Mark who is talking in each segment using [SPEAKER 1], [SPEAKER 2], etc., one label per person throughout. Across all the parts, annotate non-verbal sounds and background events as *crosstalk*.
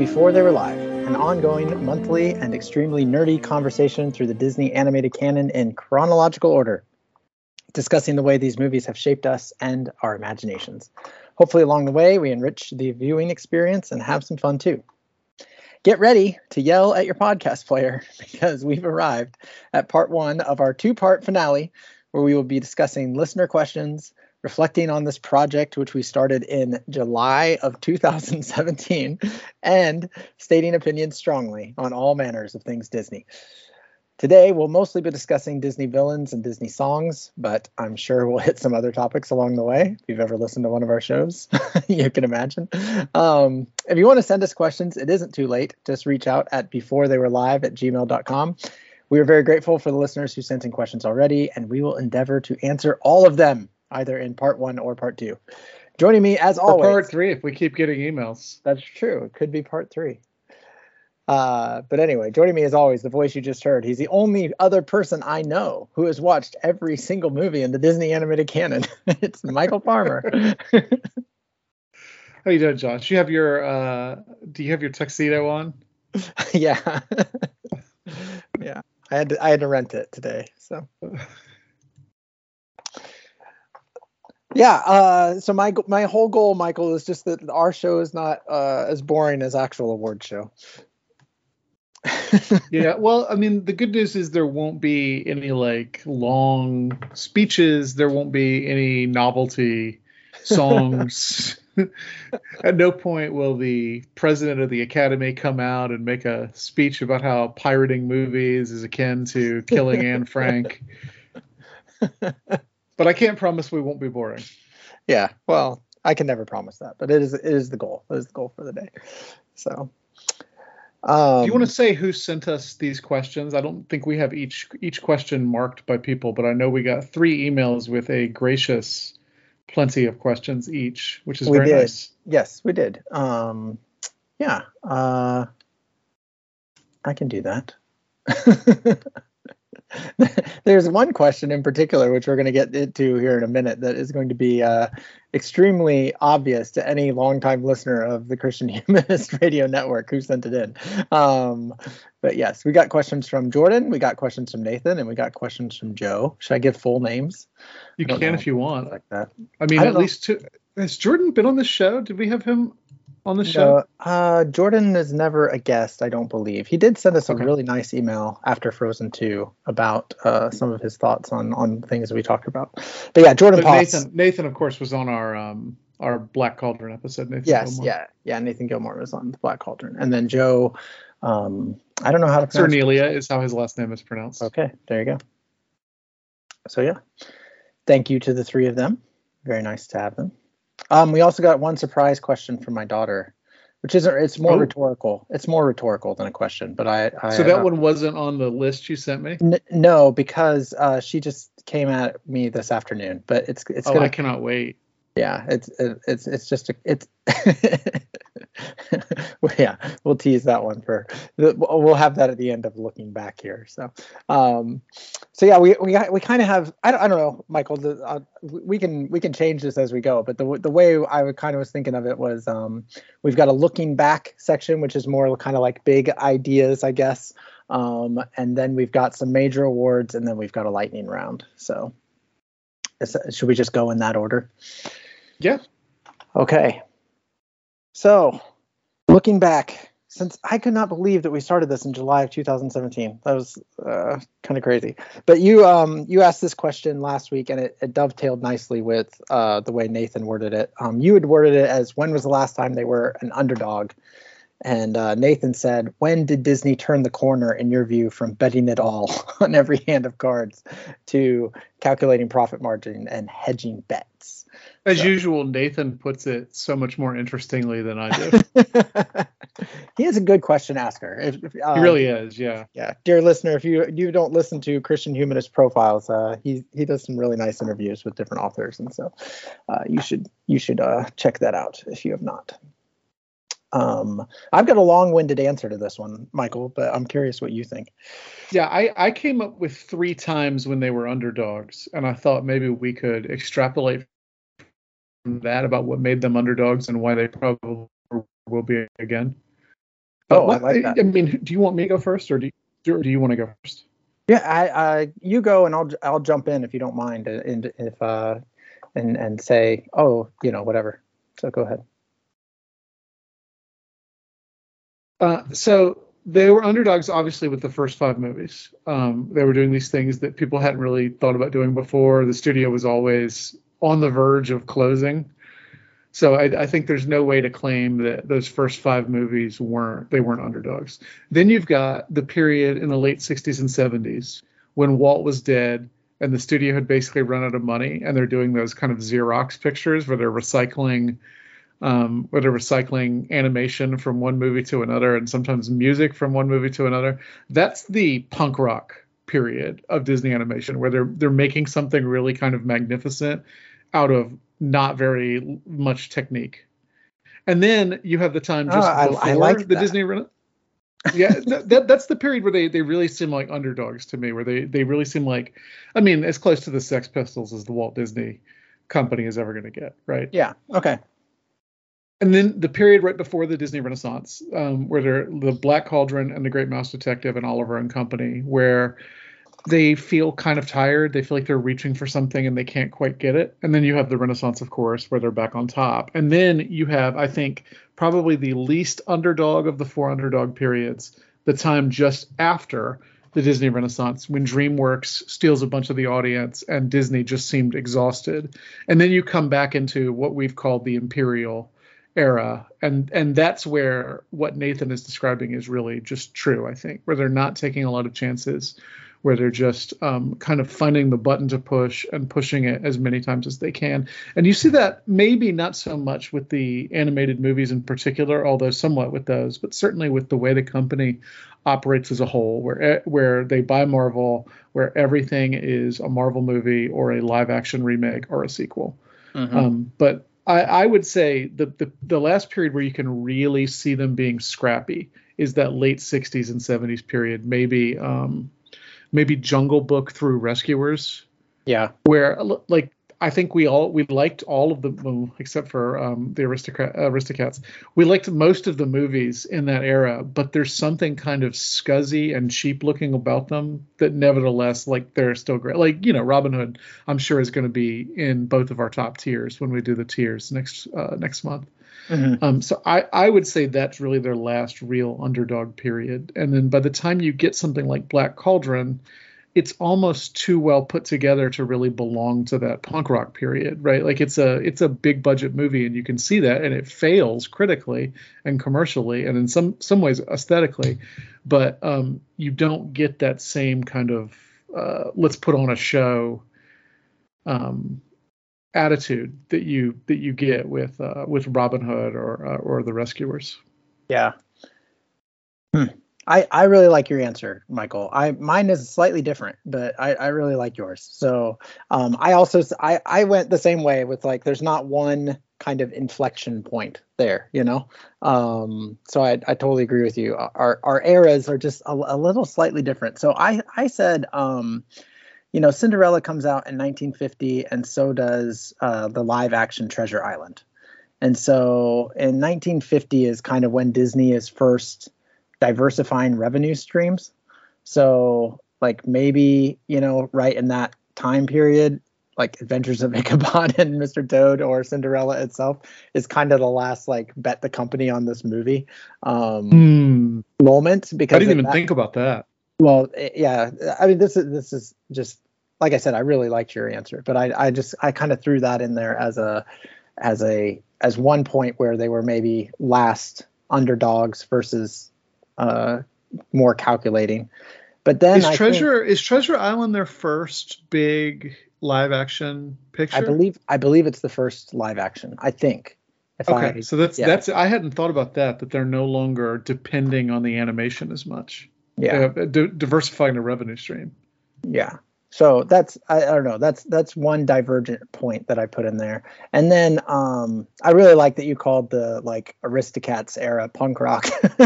[SPEAKER 1] Before They Were Live, an ongoing, monthly, and extremely nerdy conversation through the Disney animated canon in chronological order, discussing the way these movies have shaped us and our imaginations. Hopefully, along the way, we enrich the viewing experience and have some fun too. Get ready to yell at your podcast player *laughs* because we've arrived at part one of our two part finale, where we will be discussing listener questions reflecting on this project, which we started in July of 2017, and stating opinions strongly on all manners of things Disney. Today, we'll mostly be discussing Disney villains and Disney songs, but I'm sure we'll hit some other topics along the way. If you've ever listened to one of our shows, *laughs* you can imagine. Um, if you want to send us questions, it isn't too late. Just reach out at before they were live at gmail.com. We are very grateful for the listeners who sent in questions already, and we will endeavor to answer all of them either in part one or part two. Joining me as always.
[SPEAKER 2] Or part three, if we keep getting emails.
[SPEAKER 1] That's true. It could be part three. Uh, but anyway, joining me as always, the voice you just heard. He's the only other person I know who has watched every single movie in the Disney animated canon. *laughs* it's Michial Farmer. *laughs* *laughs*
[SPEAKER 2] How you doing, Josh? You have your uh, do you have your tuxedo on?
[SPEAKER 1] yeah. yeah. I had to, I had to rent it today, so. Yeah. Uh, so my my whole goal, Michial, is just that our show is not uh, as boring as actual award show. *laughs*
[SPEAKER 2] yeah. Well, I mean, the good news is there won't be any like long speeches. There won't be any novelty songs. *laughs* At no point will the president of the academy come out and make a speech about how pirating movies is akin to killing Anne Frank *laughs* but I can't promise we won't be boring.
[SPEAKER 1] Yeah, well, I can never promise that, but it is it is the goal. It is the goal for the day. So,
[SPEAKER 2] um, do you want to say who sent us these questions? I don't think we have each each question marked by people, but I know we got three emails with a gracious plenty of questions each, which is
[SPEAKER 1] we
[SPEAKER 2] very
[SPEAKER 1] did.
[SPEAKER 2] nice.
[SPEAKER 1] Yes, we did. Um, yeah, uh, I can do that. *laughs* *laughs* There's one question in particular, which we're going to get into here in a minute, that is going to be uh, extremely obvious to any longtime listener of the Christian *laughs* Humanist Radio Network who sent it in. Um, but yes, we got questions from Jordan, we got questions from Nathan, and we got questions from Joe. Should I give full names?
[SPEAKER 2] You can know. if you want.
[SPEAKER 1] Like that.
[SPEAKER 2] I mean, I at know. least two. Has Jordan been on the show? Did we have him on the show?
[SPEAKER 1] uh, Jordan is never a guest, I don't believe. He did send us okay. a really nice email after Frozen 2 about uh, some of his thoughts on on things we talked about. But yeah, Jordan
[SPEAKER 2] but Nathan, Nathan, of course, was on our um, our Black Cauldron episode. Nathan
[SPEAKER 1] yes, Gilmore. yeah, yeah. Nathan Gilmore was on the Black Cauldron, and then Joe. Um, I don't know how to
[SPEAKER 2] pronounce. Cernelia is how his last name is pronounced.
[SPEAKER 1] Okay, there you go. So yeah, thank you to the three of them. Very nice to have them. Um, we also got one surprise question from my daughter, which isn't. It's more oh. rhetorical. It's more rhetorical than a question. But I. I
[SPEAKER 2] so that uh, one wasn't on the list you sent me.
[SPEAKER 1] N- no, because uh, she just came at me this afternoon. But it's it's.
[SPEAKER 2] Oh,
[SPEAKER 1] gonna,
[SPEAKER 2] I cannot wait.
[SPEAKER 1] Yeah, it's it's it's just a, it's. *laughs* well, yeah, we'll tease that one for. We'll have that at the end of looking back here. So, um, so yeah, we we we kind of have. I don't, I don't know, Michial. The, uh, we can we can change this as we go. But the the way I kind of was thinking of it was, um, we've got a looking back section, which is more kind of like big ideas, I guess. Um, and then we've got some major awards, and then we've got a lightning round. So, should we just go in that order?
[SPEAKER 2] Yeah.
[SPEAKER 1] Okay. So, looking back, since I could not believe that we started this in July of 2017. That was uh, kind of crazy. But you um, you asked this question last week, and it, it dovetailed nicely with uh, the way Nathan worded it. Um, you had worded it as when was the last time they were an underdog? And uh, Nathan said, when did Disney turn the corner, in your view, from betting it all *laughs* on every hand of cards to calculating profit margin and hedging bets?
[SPEAKER 2] As so. usual, Nathan puts it so much more interestingly than I do. *laughs*
[SPEAKER 1] he is a good question asker. If,
[SPEAKER 2] if, uh, he really is, yeah.
[SPEAKER 1] Yeah, dear listener, if you you don't listen to Christian humanist profiles, uh, he he does some really nice interviews with different authors, and so uh, you should you should uh, check that out if you have not. Um, I've got a long-winded answer to this one, Michial, but I'm curious what you think.
[SPEAKER 2] Yeah, I, I came up with three times when they were underdogs, and I thought maybe we could extrapolate from that about what made them underdogs and why they probably will be again.
[SPEAKER 1] Oh, what, I like that. I
[SPEAKER 2] mean, do you want me to go first, or do you, or do you want to go first?
[SPEAKER 1] Yeah, I, I, you go, and I'll I'll jump in if you don't mind, and if uh, and and say, oh, you know, whatever. So go ahead.
[SPEAKER 2] Uh, so they were underdogs, obviously, with the first five movies. Um, they were doing these things that people hadn't really thought about doing before. The studio was always on the verge of closing. So I, I, think there's no way to claim that those first five movies weren't they weren't underdogs. Then you've got the period in the late 60s and 70s when Walt was dead and the studio had basically run out of money, and they're doing those kind of Xerox pictures where they're recycling um, where they're recycling animation from one movie to another and sometimes music from one movie to another. That's the punk rock period of Disney animation where they're they're making something really kind of magnificent out of not very much technique. And then you have the time just oh, before I, I like the that. Disney yeah, that, that's the period where they, they really seem like underdogs to me, where they, they really seem like, I mean, as close to the Sex Pistols as the Walt Disney Company is ever going to get, right?
[SPEAKER 1] Yeah. Okay
[SPEAKER 2] and then the period right before the Disney Renaissance, um, where they're the Black Cauldron and the Great Mouse Detective and Oliver and Company, where they feel kind of tired. They feel like they're reaching for something and they can't quite get it. And then you have the Renaissance, of course, where they're back on top. And then you have, I think, probably the least underdog of the four underdog periods, the time just after the Disney Renaissance when DreamWorks steals a bunch of the audience and Disney just seemed exhausted. And then you come back into what we've called the Imperial era and and that's where what nathan is describing is really just true i think where they're not taking a lot of chances where they're just um, kind of finding the button to push and pushing it as many times as they can and you see that maybe not so much with the animated movies in particular although somewhat with those but certainly with the way the company operates as a whole where where they buy marvel where everything is a marvel movie or a live action remake or a sequel mm-hmm. um, but I, I would say the, the the last period where you can really see them being scrappy is that late 60s and 70s period. Maybe um, maybe Jungle Book through Rescuers.
[SPEAKER 1] Yeah.
[SPEAKER 2] Where like I think we all we liked all of the except for um, the aristocrat Aristocats. We liked most of the movies in that era, but there's something kind of scuzzy and cheap looking about them that nevertheless like they're still great. Like you know, Robin Hood, I'm sure is going to be in both of our top tiers when we do the tiers next uh, next month. Mm-hmm. Um, so I, I would say that's really their last real underdog period. And then by the time you get something like Black Cauldron, it's almost too well put together to really belong to that punk rock period, right? Like it's a it's a big budget movie, and you can see that, and it fails critically and commercially, and in some some ways aesthetically, but um, you don't get that same kind of uh, let's put on a show um, attitude that you that you get with uh, with Robin Hood or uh, or the Rescuers.
[SPEAKER 1] Yeah. Hmm. I, I really like your answer, Michial. I mine is slightly different, but I, I really like yours. So um, I also I, I went the same way with like there's not one kind of inflection point there, you know. Um, so I, I totally agree with you. Our our eras are just a, a little slightly different. So I I said um, you know Cinderella comes out in 1950, and so does uh, the live action Treasure Island. And so in 1950 is kind of when Disney is first diversifying revenue streams. So like maybe, you know, right in that time period, like Adventures of *laughs* Ichabod and Mr. Toad or Cinderella itself is kind of the last like bet the company on this movie um,
[SPEAKER 2] Hmm.
[SPEAKER 1] moment because
[SPEAKER 2] I didn't even
[SPEAKER 1] that-
[SPEAKER 2] think about that.
[SPEAKER 1] Well, eh, yeah. I mean, this is this is just like I said. I really liked your answer, but I I just I kind of threw that in there as a as a as one point where they were maybe last underdogs versus uh more calculating. But then
[SPEAKER 2] Is
[SPEAKER 1] I think-
[SPEAKER 2] Treasure is Treasure Island their first big live action picture?
[SPEAKER 1] I believe I believe it's the first live action. I think. If
[SPEAKER 2] Okay,
[SPEAKER 1] I,
[SPEAKER 2] so that's
[SPEAKER 1] yeah.
[SPEAKER 2] that's I hadn't thought about that that they're no longer depending on the animation as much.
[SPEAKER 1] Yeah.
[SPEAKER 2] Uh, di- diversifying the revenue stream.
[SPEAKER 1] Yeah. So that's I, I don't know. That's that's one divergent point that I put in there. And then um I really like that you called the like Aristocats era punk rock *laughs*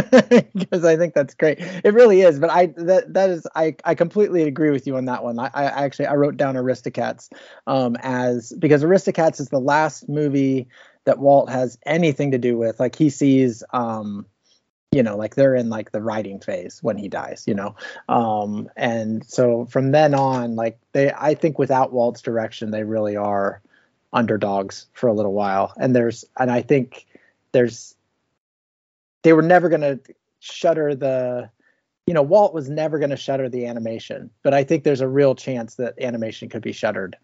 [SPEAKER 1] because I think that's great. It really is, but I that that is I I completely agree with you on that one. I, I actually I wrote down Aristocats um as because Aristocats is the last movie that Walt has anything to do with. Like he sees um you know like they're in like the writing phase when he dies you know? Um and so from then on like they i think without walt's direction they really are underdogs for a little while. And there's and i think there's they were never going to shutter the you know walt was never going to shutter the animation but i think there's a real chance that animation could be shuttered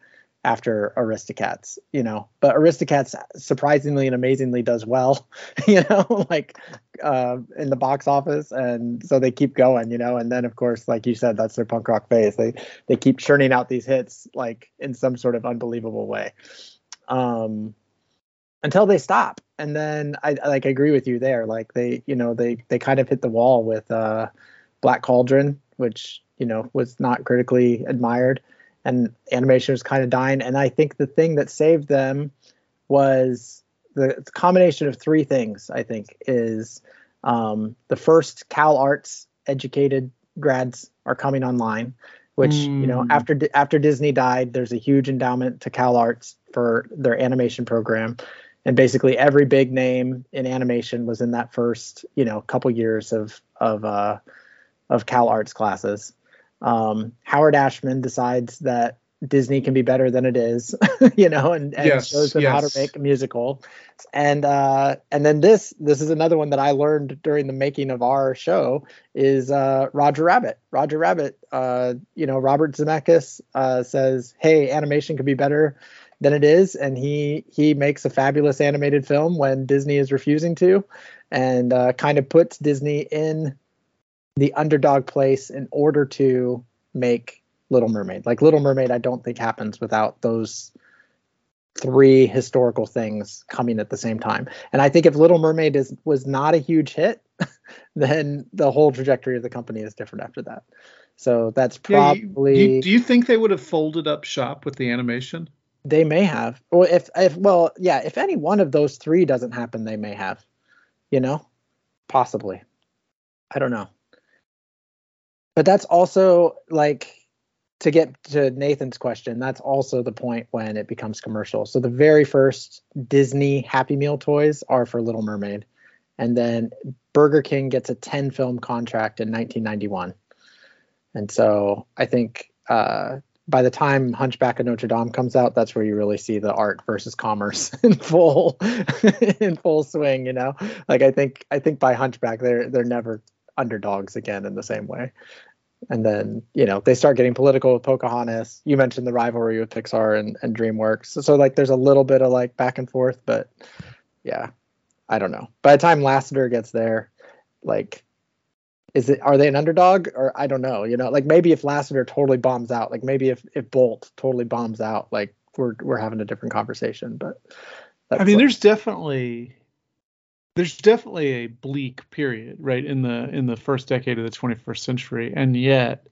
[SPEAKER 1] after aristocats you know but aristocats surprisingly and amazingly does well *laughs* you know *laughs* like uh, in the box office. And so they keep going you know and then of course like you said that's their punk rock phase. They they keep churning out these hits like in some sort of unbelievable way. Um until they stop. And then i like I, agree with you there. Like they you know they they kind of hit the wall with uh black cauldron which you know was not critically admired and animation was kind of dying. And i think the thing that saved them was the combination of three things i think is um, the first cal arts educated grads are coming online which you know
[SPEAKER 2] Mm.
[SPEAKER 1] after after disney died there's a huge endowment to cal arts for their animation program. And basically every big name in animation was in that first you know couple years of of uh, of cal arts classes um, howard ashman decides that disney can be better than it is *laughs* you know and, and
[SPEAKER 2] Yes,
[SPEAKER 1] shows them how to make a musical. And uh and then this this is another one that i learned during the making of our show is uh roger rabbit. Roger rabbit uh you know robert zemeckis uh says hey animation could be better than it is. And he he makes a fabulous animated film when disney is refusing to and uh, kind of puts disney in the underdog place in order to make little mermaid. Like little mermaid i don't think happens without those three historical things coming at the same time. And i think if little mermaid is was not a huge hit *laughs* then the whole trajectory of the company is different after that. So that's
[SPEAKER 2] Yeah, you-
[SPEAKER 1] probably
[SPEAKER 2] do, you, do you think they would have folded up shop with the animation?
[SPEAKER 1] they may have. Or if if well yeah if any one of those three doesn't happen they may have you know? Possibly. I don't know but that's also like to get to nathan's question that's also the point when it becomes commercial so the very first disney happy meal toys are for little mermaid and then burger king gets a 10 film contract in 1991 and so i think uh, by the time Hunchback of Notre Dame comes out, that's where you really see the art versus commerce *laughs* in full *laughs* in full swing. You know, like I think I think by Hunchback they're they're never underdogs again in the same way. And then you know they start getting political with Pocahontas. You mentioned the rivalry with Pixar and, and DreamWorks, so, so like there's a little bit of like back and forth, but yeah, I don't know. By the time Lasseter gets there, like is it are they an underdog or I don't know, you know, like maybe if Lasseter totally bombs out, like maybe if if Bolt totally bombs out, like we're we're having a different conversation. But
[SPEAKER 2] I mean,
[SPEAKER 1] like-
[SPEAKER 2] there's definitely there's definitely a bleak period, right, in the in the first decade of the 21st century, and yet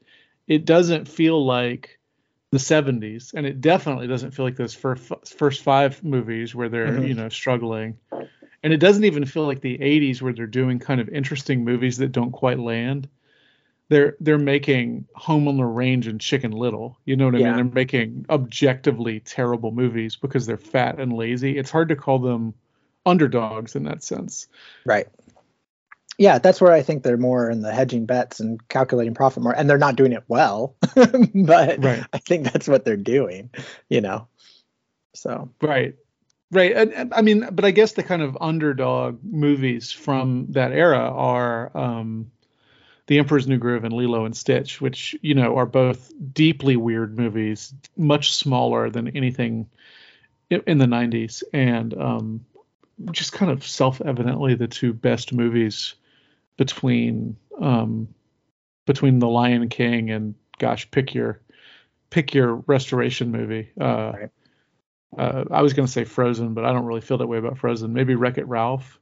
[SPEAKER 2] it doesn't feel like the 70s, and it definitely doesn't feel like those first first five movies where they're
[SPEAKER 1] Mhm.
[SPEAKER 2] you know struggling, and it doesn't even feel like the 80s where they're doing kind of interesting movies that don't quite land. They're they're making Home on the Range and Chicken Little. You know what I
[SPEAKER 1] Yeah.
[SPEAKER 2] mean? They're making objectively terrible movies because they're fat and lazy. It's hard to call them underdogs in that sense.
[SPEAKER 1] right. Yeah, that's where I think they're more in the hedging bets and calculating profit more, and they're not doing it well, *laughs* but
[SPEAKER 2] Right.
[SPEAKER 1] I think that's what they're doing, you know. So
[SPEAKER 2] Right. Right. And, and, I mean, but I guess the kind of underdog movies from that era are um, The Emperor's New Groove and Lilo and Stitch, which, you know, are both deeply weird movies, much smaller than anything in the 90s, and um, just kind of self evidently the two best movies between um, between The Lion King and, gosh, pick your pick your restoration movie. Uh,
[SPEAKER 1] Right.
[SPEAKER 2] uh, I was going to say Frozen, but I don't really feel that way about Frozen. Maybe Wreck It Ralph.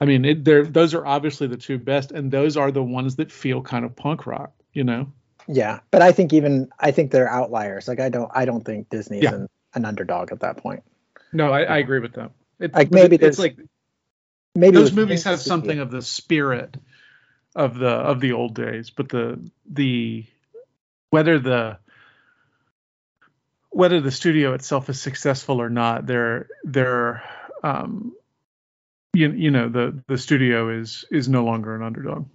[SPEAKER 2] I mean, it, they're those are obviously the two best, and those are the ones that feel kind of punk rock. You know?
[SPEAKER 1] yeah, but I think even I think they're outliers. Like I don't I don't think Disney's
[SPEAKER 2] Yeah.
[SPEAKER 1] an, an underdog at that point.
[SPEAKER 2] No, I, I agree with that. It,
[SPEAKER 1] Like, maybe
[SPEAKER 2] it- it's like
[SPEAKER 1] Maybe
[SPEAKER 2] those movies have something of the spirit of the of the old days, but the the whether the whether the studio itself is successful or not, they're they're um you, you know the the studio is is no longer an underdog.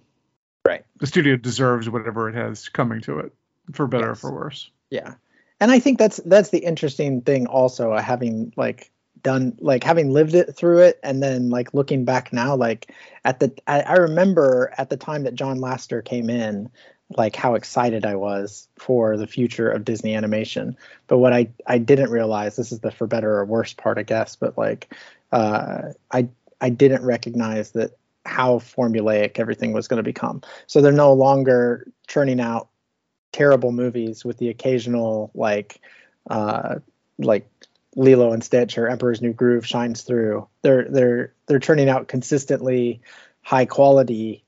[SPEAKER 1] Right.
[SPEAKER 2] The studio deserves whatever it has coming to it, for better or for worse.
[SPEAKER 1] Yeah. And I think that's that's the interesting thing also uh, having like done like having lived it through it and then like looking back now like at the I, I remember at the time that John Lasseter came in like how excited I was for the future of Disney animation. But what I I didn't realize this is the for better or worse part I guess but like uh I I didn't recognize that how formulaic everything was going to become. So they're no longer churning out terrible movies with the occasional like uh like Lilo and Stitch or Emperor's New Groove shines through. They're they're they're turning out consistently high quality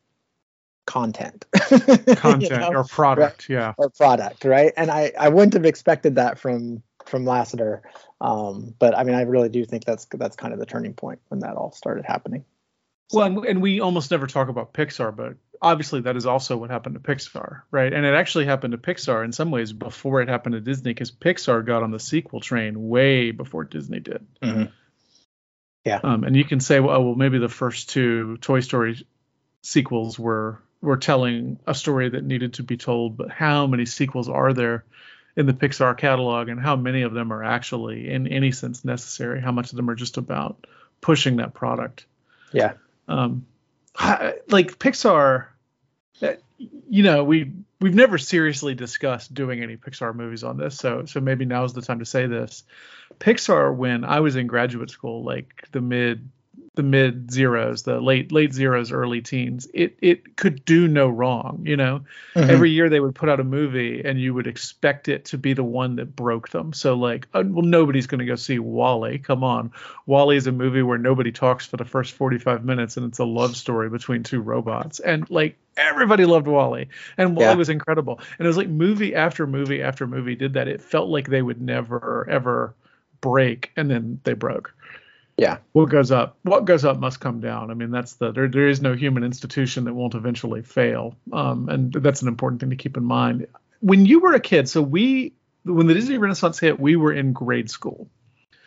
[SPEAKER 1] content. *laughs* You
[SPEAKER 2] Content
[SPEAKER 1] know?
[SPEAKER 2] or product, yeah.
[SPEAKER 1] or product, right? And I I wouldn't have expected that from from Lasseter. Um, but I mean I really do think that's that's kind of the turning point when that all started happening.
[SPEAKER 2] Well, and, and we almost never talk about Pixar, but obviously that is also what happened to Pixar, right? And it actually happened to Pixar in some ways before it happened to Disney, because Pixar got on the sequel train way before Disney did.
[SPEAKER 1] Mhm. Yeah.
[SPEAKER 2] Um, and you can say, well, oh, well, maybe the first two Toy Story sequels were were telling a story that needed to be told, but how many sequels are there in the Pixar catalog, and how many of them are actually, in any sense, necessary? How much of them are just about pushing that product?
[SPEAKER 1] Yeah.
[SPEAKER 2] um I- like pixar uh, you know we we've never seriously discussed doing any pixar movies on this so so maybe now's the time to say this. Pixar when i was in graduate school like the mid the mid zeros the late late zeros early teens it it could do no wrong you know?
[SPEAKER 1] Mhm.
[SPEAKER 2] every year they would put out a movie and you would expect it to be the one that broke them. So like uh, well nobody's going to go see WALL-E come on. WALL-E is a movie where nobody talks for the first 45 minutes and it's a love story between two robots. And like everybody loved WALL-E and WALL-E
[SPEAKER 1] Yeah.
[SPEAKER 2] was incredible. And it was like movie after movie after movie did that. It felt like they would never ever break and then they broke
[SPEAKER 1] Yeah.
[SPEAKER 2] what goes up what goes up must come down. I mean that's the there, there is no human institution that won't eventually fail. Um, and that's an important thing to keep in mind. When you were a kid so we when the disney renaissance hit we were in grade school.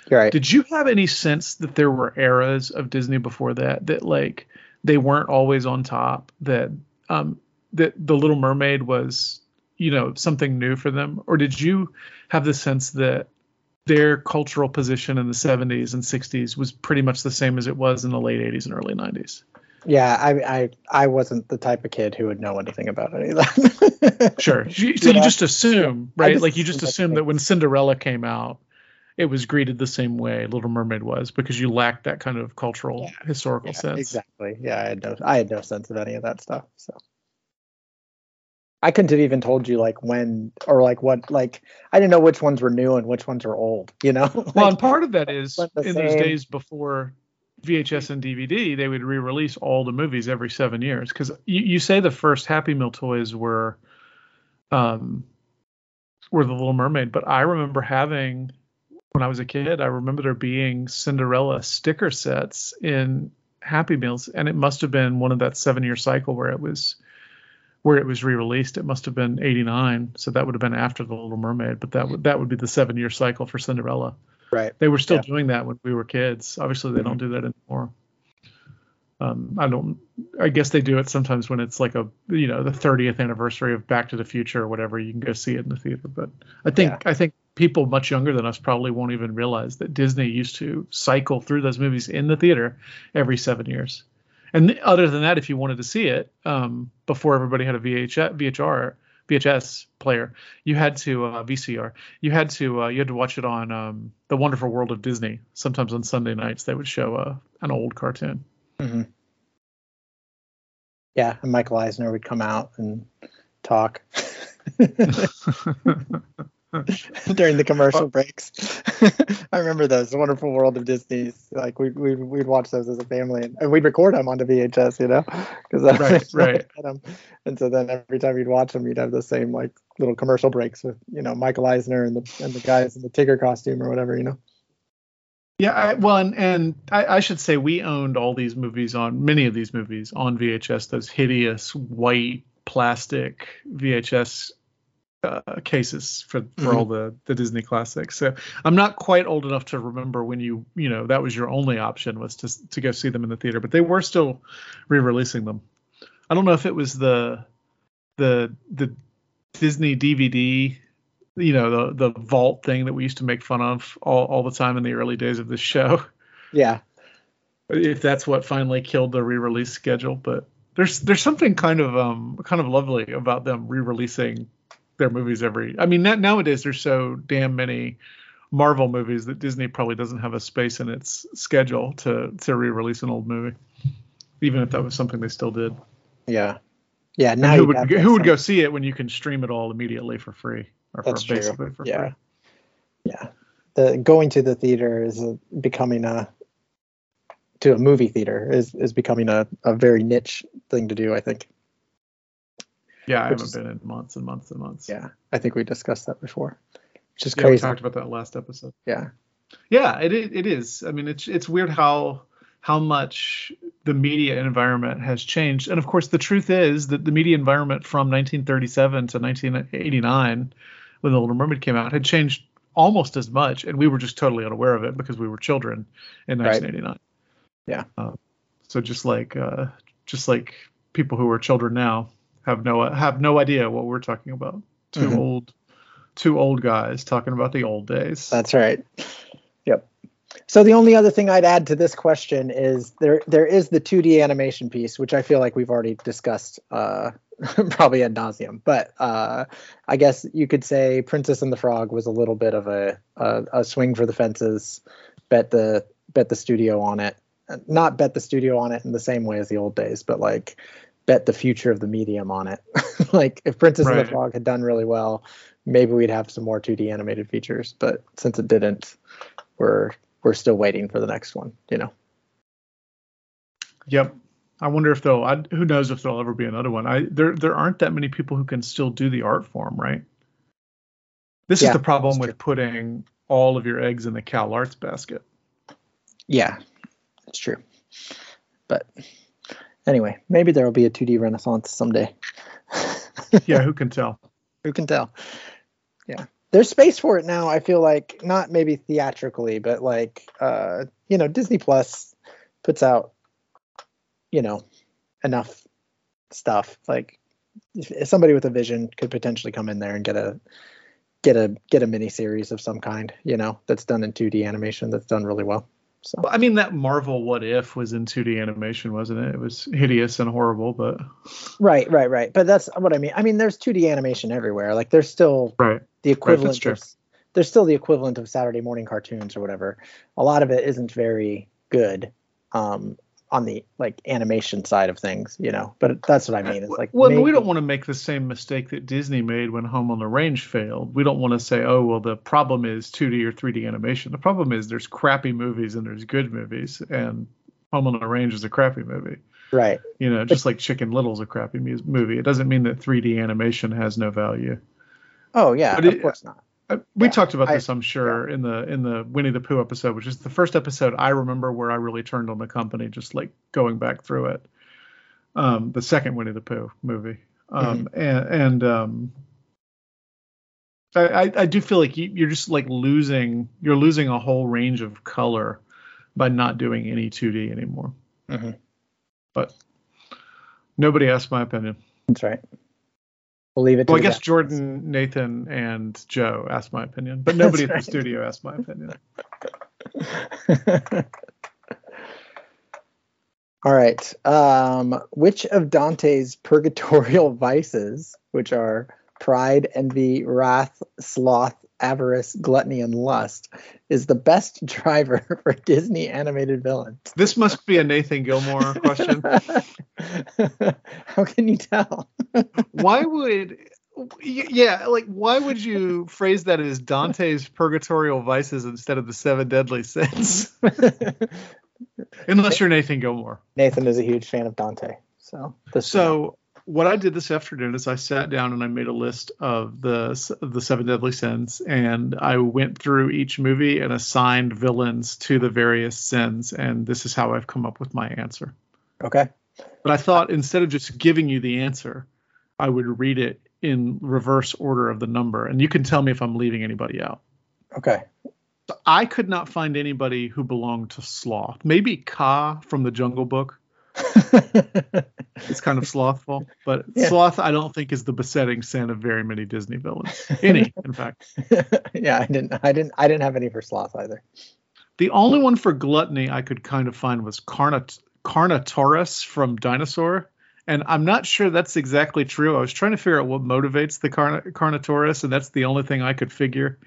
[SPEAKER 1] Right.
[SPEAKER 2] did you have any sense that there were eras of disney before that that like they weren't always on top that um that the little mermaid was you know something new for them? Or did you have the sense that their cultural position in the 70s and 60s was pretty much the same as it was in the late 80s and early 90s
[SPEAKER 1] Yeah, I, I I wasn't the type of kid who would know anything about any of that. *laughs*
[SPEAKER 2] sure so you just assume right
[SPEAKER 1] just
[SPEAKER 2] like you just assume that when cinderella came out it was greeted the same way little mermaid was because you lacked that kind of cultural
[SPEAKER 1] Yeah.
[SPEAKER 2] historical
[SPEAKER 1] Yeah,
[SPEAKER 2] sense
[SPEAKER 1] Exactly. Yeah, I had no I had no sense of any of that stuff. So I couldn't have even told you like when or like what like I didn't know which ones were new and which ones were old, you know? *laughs*
[SPEAKER 2] Well, and part of that is in those days before VHS and DVD, they would re-release all the movies every seven years. Because you, you say the first Happy Meal toys were, um, were the Little Mermaid, but I remember having when I was a kid, I remember there being Cinderella sticker sets in Happy Meals, and it must have been one of that seven-year cycle where it was where it was re-released. It must have been '89, so that would have been after the Little Mermaid, but that would that would be the seven-year cycle for Cinderella.
[SPEAKER 1] right.
[SPEAKER 2] They were still
[SPEAKER 1] Yeah.
[SPEAKER 2] doing that when we were kids. Obviously, they don't do that anymore. Um, I don't. I guess they do it sometimes when it's like a you know the 30th anniversary of Back to the Future or whatever. You can go see it in the theater. But I think
[SPEAKER 1] Yeah.
[SPEAKER 2] I think people much younger than us probably won't even realize that Disney used to cycle through those movies in the theater every seven years. And other than that, if you wanted to see it um, before everybody had a VH, VHR, VHS player, you had to uh, VCR. You had to uh, you had to watch it on um, the Wonderful World of Disney. Sometimes on Sunday nights they would show uh, an old cartoon.
[SPEAKER 1] hmm Yeah, and Michael Eisner would come out and talk *laughs* *laughs* *laughs* during the commercial breaks. *laughs* I remember those the Wonderful World of Disney's. Like we we we'd watch those as a family, and, and we'd record them onto VHS, you know, because that's
[SPEAKER 2] Right, *laughs* right.
[SPEAKER 1] Um, and so then every time you'd watch them, you'd have the same like little commercial breaks with you know Michael Eisner and the and the guys in the Tigger costume or whatever, you know.
[SPEAKER 2] Yeah, I, well, and, and I, I should say we owned all these movies on many of these movies on VHS. Those hideous white plastic VHS uh, cases for for all the the Disney classics. So I'm not quite old enough to remember when you you know that was your only option was to to go see them in the theater, but they were still re-releasing them. I don't know if it was the the the Disney DVD you know the the vault thing that we used to make fun of all, all the time in the early days of this show
[SPEAKER 1] Yeah,
[SPEAKER 2] if that's what finally killed the re-release schedule but there's there's something kind of um kind of lovely about them re-releasing their movies every i mean nowadays there's so damn many marvel movies that disney probably doesn't have a space in its schedule to to re-release an old movie even if that was something they still did.
[SPEAKER 1] Yeah, yeah.
[SPEAKER 2] And
[SPEAKER 1] Now
[SPEAKER 2] who would who would go see it when you can stream it all immediately for free? Or
[SPEAKER 1] That's
[SPEAKER 2] for
[SPEAKER 1] true.
[SPEAKER 2] basically for
[SPEAKER 1] yeah.
[SPEAKER 2] free.
[SPEAKER 1] Yeah. The going to the theater is a, becoming a to a movie theater is is becoming a, a very niche thing to do i think
[SPEAKER 2] yeah i haven't
[SPEAKER 1] is-
[SPEAKER 2] been in months and months and months
[SPEAKER 1] yeah i think we discussed that before which is
[SPEAKER 2] Yeah, we talked about that last episode.
[SPEAKER 1] yeah
[SPEAKER 2] Yeah, it it is. I mean, it's it's weird how how much the media environment has changed. And of course, the truth is that the media environment from 1937 to 1989, when The Little Mermaid came out, had changed almost as much, and we were just totally unaware of it because we were children in
[SPEAKER 1] Right.
[SPEAKER 2] 1989.
[SPEAKER 1] Yeah.
[SPEAKER 2] Uh, so just like uh, just like people who are children now have no have no idea what we're talking about. 2
[SPEAKER 1] Mhm.
[SPEAKER 2] old two old guys talking about the old days.
[SPEAKER 1] that's right yep so the only other thing i'd add to this question is there there is the 2d animation piece which i feel like we've already discussed uh *laughs* probably ad nauseum but uh i guess you could say princess and the frog was a little bit of a a, a swing for the fences bet the bet the studio on it not bet the studio on it in the same way as the old days but like bet the future of the medium on it *laughs* like if princess and the frog had done really well maybe we'd have some more 2d animated features but since it didn't we're we're still waiting for the next one you know
[SPEAKER 2] Yep. I wonder if they'll. I, who knows if there'll ever be another one. I there there aren't that many people who can still do the art form, right? This
[SPEAKER 1] Yeah,
[SPEAKER 2] is the problem with putting all of your eggs in the Cal Arts basket.
[SPEAKER 1] yeah it's true but anyway maybe there will be a 2d renaissance someday. *laughs*
[SPEAKER 2] Yeah, who can tell? *laughs*
[SPEAKER 1] who can tell? Yeah. There's space for it now i feel like. Not maybe theatrically but like uh you know disney plus puts out you know enough stuff. Like if, somebody with a vision could potentially come in there and get a get a get a mini series of some kind you know that's done in 2d animation that's done really well so
[SPEAKER 2] Well, I mean, that Marvel What If was in 2D animation, wasn't it? It was hideous and horrible, but
[SPEAKER 1] right right right but that's what i mean i mean there's 2d animation everywhere like there's still
[SPEAKER 2] right.
[SPEAKER 1] the equivalent
[SPEAKER 2] true.
[SPEAKER 1] of there's still the equivalent of Saturday morning cartoons or whatever. A lot of it isn't very good um, on the like animation side of things, you know. But that's what I mean. It's like
[SPEAKER 2] well, we don't want to make the same mistake that Disney made when Home on the Range failed. We don't want to say, oh, well, the problem is 2D or 3D animation. The problem is there's crappy movies and there's good movies, and Home on the Range is a crappy movie.
[SPEAKER 1] right.
[SPEAKER 2] You know, just like Chicken Little's a crappy mu- movie. It doesn't mean that 3D animation has no value.
[SPEAKER 1] Oh yeah,
[SPEAKER 2] But
[SPEAKER 1] of
[SPEAKER 2] it-
[SPEAKER 1] course not.
[SPEAKER 2] Uh, we
[SPEAKER 1] Yeah,
[SPEAKER 2] talked about
[SPEAKER 1] I-
[SPEAKER 2] this, I'm sure, in the in the Winnie the Pooh episode, which is the first episode I remember where I really turned on the company, just like going back through it. Um, the second Winnie the Pooh movie, um, and and um, I, I I do feel like you, you're just like losing you're losing a whole range of color by not doing any 2D anymore.
[SPEAKER 1] Mhm.
[SPEAKER 2] but nobody asked my opinion.
[SPEAKER 1] That's right. We'll leave it.
[SPEAKER 2] Well, I guess. Jordan, Nathan, and Joe asked my opinion, but nobody at the *laughs* studio asked my opinion. *laughs*
[SPEAKER 1] All right. Um, which of Dante's purgatorial *laughs* vices, which are pride, envy, wrath, sloth, avarice, gluttony, and lust, is the best *laughs* driver for Disney animated villains?
[SPEAKER 2] This must be a Nathan Gilmore question. *laughs*
[SPEAKER 1] How can you tell?
[SPEAKER 2] why would yeah like why would you phrase that as dante's purgatorial vices instead of the seven deadly sins *laughs* unless you're nathan gilmore
[SPEAKER 1] Nathan is a huge fan of Dante, so this
[SPEAKER 2] so what i did this afternoon is i sat down and i made a list of the the seven deadly sins and i went through each movie and assigned villains to the various sins and this is how i've come up with my answer
[SPEAKER 1] okay.
[SPEAKER 2] but I thought instead of just giving you the answer, I would read it in reverse order of the number, and you can tell me if I'm leaving anybody out.
[SPEAKER 1] Okay.
[SPEAKER 2] I could not find anybody who belonged to sloth. Maybe Kaa from the Jungle Book. *laughs* It's kind of slothful, but
[SPEAKER 1] Yeah.
[SPEAKER 2] sloth I don't think is the besetting sin of very many Disney villains. Any, in fact. *laughs*
[SPEAKER 1] yeah, I didn't. I didn't. I didn't have any for sloth either.
[SPEAKER 2] The only one for gluttony I could kind of find was Carnot- Carnotaurus from Dinosaur. And I'm not sure that's exactly true. I was trying to figure out what motivates the Carn- Carnotaurus, and that's the only thing I could figure.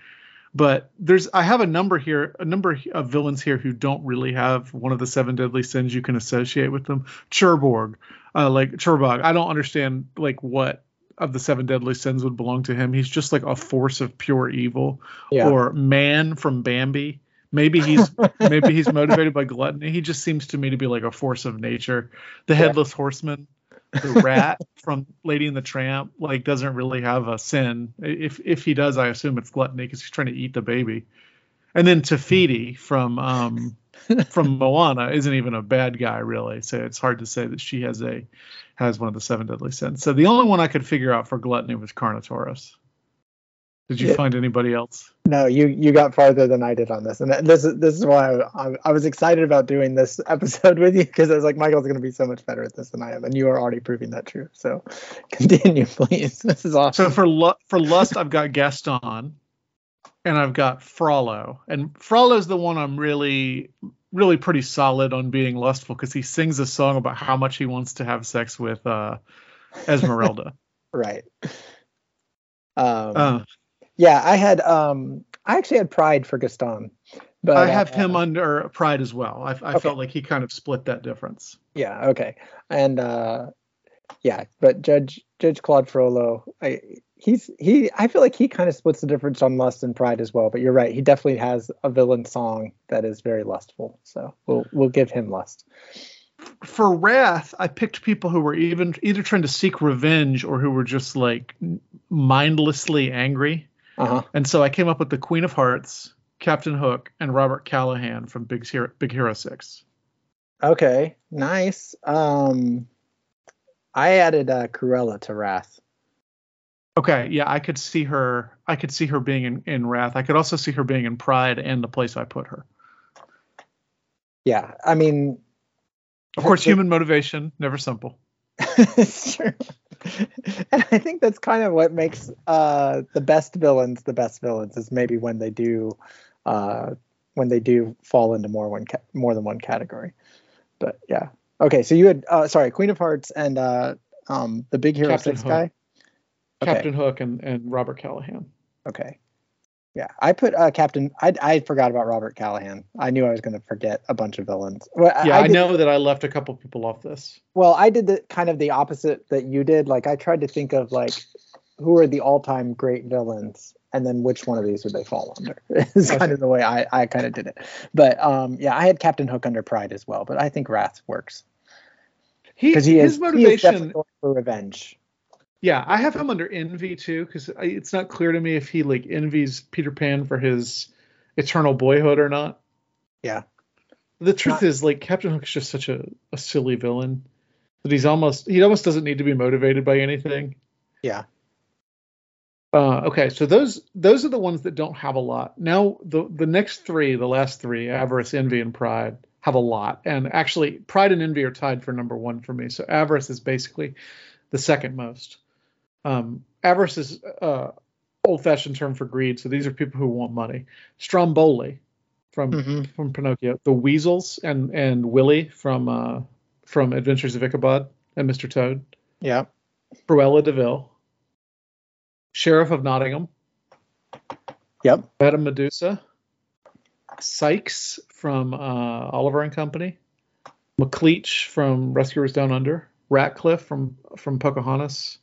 [SPEAKER 2] But there's, I have a number here, a number of villains here who don't really have one of the seven deadly sins you can associate with them. Cherborg, uh, like Cherbog. I don't understand like what of the seven deadly sins would belong to him. He's just like a force of pure evil
[SPEAKER 1] Yeah.
[SPEAKER 2] or man from Bambi. Maybe he's maybe he's motivated by gluttony. He just seems to me to be like a force of nature. The
[SPEAKER 1] Yeah.
[SPEAKER 2] headless horseman, the rat from Lady and the Tramp, like doesn't really have a sin. If if he does, I assume it's gluttony because he's trying to eat the baby. And then Te Fiti from um from *laughs* Moana isn't even a bad guy really. So it's hard to say that she has a has one of the seven deadly sins. So the only one I could figure out for gluttony was Carnotaurus. Did you find anybody else?
[SPEAKER 1] No, you you got farther than I did on this, and this is this is why I, I, I was excited about doing this *laughs* episode with you because I was like, Michial's going to be so much better at this than I am, and you are already proving that true. So, *laughs* continue, please. *laughs* This is awesome.
[SPEAKER 2] So for lu- for lust, I've got Gaston, and I've got Frollo, and Frollo's the one I'm really really pretty solid on being lustful because he sings a song about how much he wants to have sex with uh, Esmeralda.
[SPEAKER 1] right. Um,
[SPEAKER 2] uh,
[SPEAKER 1] yeah, I had um, I actually had pride for Gaston, but
[SPEAKER 2] I have
[SPEAKER 1] uh,
[SPEAKER 2] him under Pride as well. I, I
[SPEAKER 1] Okay.
[SPEAKER 2] felt like he kind of split that difference.
[SPEAKER 1] Yeah. Okay. And uh, yeah, but Judge Judge Claude Frollo, I he's he I feel like he kind of splits the difference on lust and pride as well. But you're right, he definitely has a villain song that is very lustful. So we'll we'll give him lust.
[SPEAKER 2] For Wrath, I picked people who were even either trying to seek revenge or who were just like mindlessly angry.
[SPEAKER 1] Uh huh.
[SPEAKER 2] And so I came up with the Queen of Hearts, Captain Hook, and Robert Callahan from Big Hero, Big Hero Six.
[SPEAKER 1] Okay. Nice. Um, I added uh, Cruella to Wrath.
[SPEAKER 2] Okay, yeah, I could see her. I could see her being in, in Wrath. I could also see her being in Pride and the place I put her.
[SPEAKER 1] Yeah. I mean,
[SPEAKER 2] Of course, human motivation never simple. *laughs*
[SPEAKER 1] it's true. and I think that's kind of what makes uh, the best villains the best villains is maybe when they do uh, when they do fall into more one ca- more than one category. But yeah. Okay, so you had uh, sorry, Queen of Hearts and uh, um, the Big Hero
[SPEAKER 2] Captain
[SPEAKER 1] Six
[SPEAKER 2] Hook.
[SPEAKER 1] guy. Okay.
[SPEAKER 2] Captain Hook and, and Robert Callahan.
[SPEAKER 1] Okay. Yeah, I put uh, Captain. I I forgot about Robert Callahan. I knew I was going to forget a bunch of villains. Well,
[SPEAKER 2] Yeah, I,
[SPEAKER 1] did-
[SPEAKER 2] know that I left a couple people off this.
[SPEAKER 1] Well, I did the kind of the opposite that you did. Like I tried to think of like who are the all-time great villains, and then which one of these would they fall under? *laughs* Is kind of the way I I kind of did it. But um, yeah, I had Captain Hook under Pride as well. But I think Wrath works
[SPEAKER 2] He,
[SPEAKER 1] because he
[SPEAKER 2] his
[SPEAKER 1] is he is
[SPEAKER 2] motivation.
[SPEAKER 1] for revenge.
[SPEAKER 2] Yeah, I have him under envy too because it's not clear to me if he like envies Peter Pan for his eternal boyhood or not.
[SPEAKER 1] Yeah.
[SPEAKER 2] The truth is, like Captain Hook's just such a, a silly villain that he's almost he almost doesn't need to be motivated by anything.
[SPEAKER 1] Yeah.
[SPEAKER 2] Uh, okay, so those those are the ones that don't have a lot. Now the the next three, the last three, avarice, envy, and pride, have a lot. And actually, Pride and Envy are tied for number one for me. So Avarice is basically the second most. Um, avarice is uh, old-fashioned term for greed. So these are people who want money. Stromboli from
[SPEAKER 1] Mhm.
[SPEAKER 2] from Pinocchio, the Weasels and and Willie from uh, from Adventures of Ichabod and Mr. Toad,
[SPEAKER 1] Yeah.
[SPEAKER 2] Cruella De Vil, Sheriff of Nottingham,
[SPEAKER 1] Yep.
[SPEAKER 2] Madame Medusa, Sykes from uh, Oliver and Company, McLeach from Rescuers Down Under, Ratcliffe from from Pocahontas,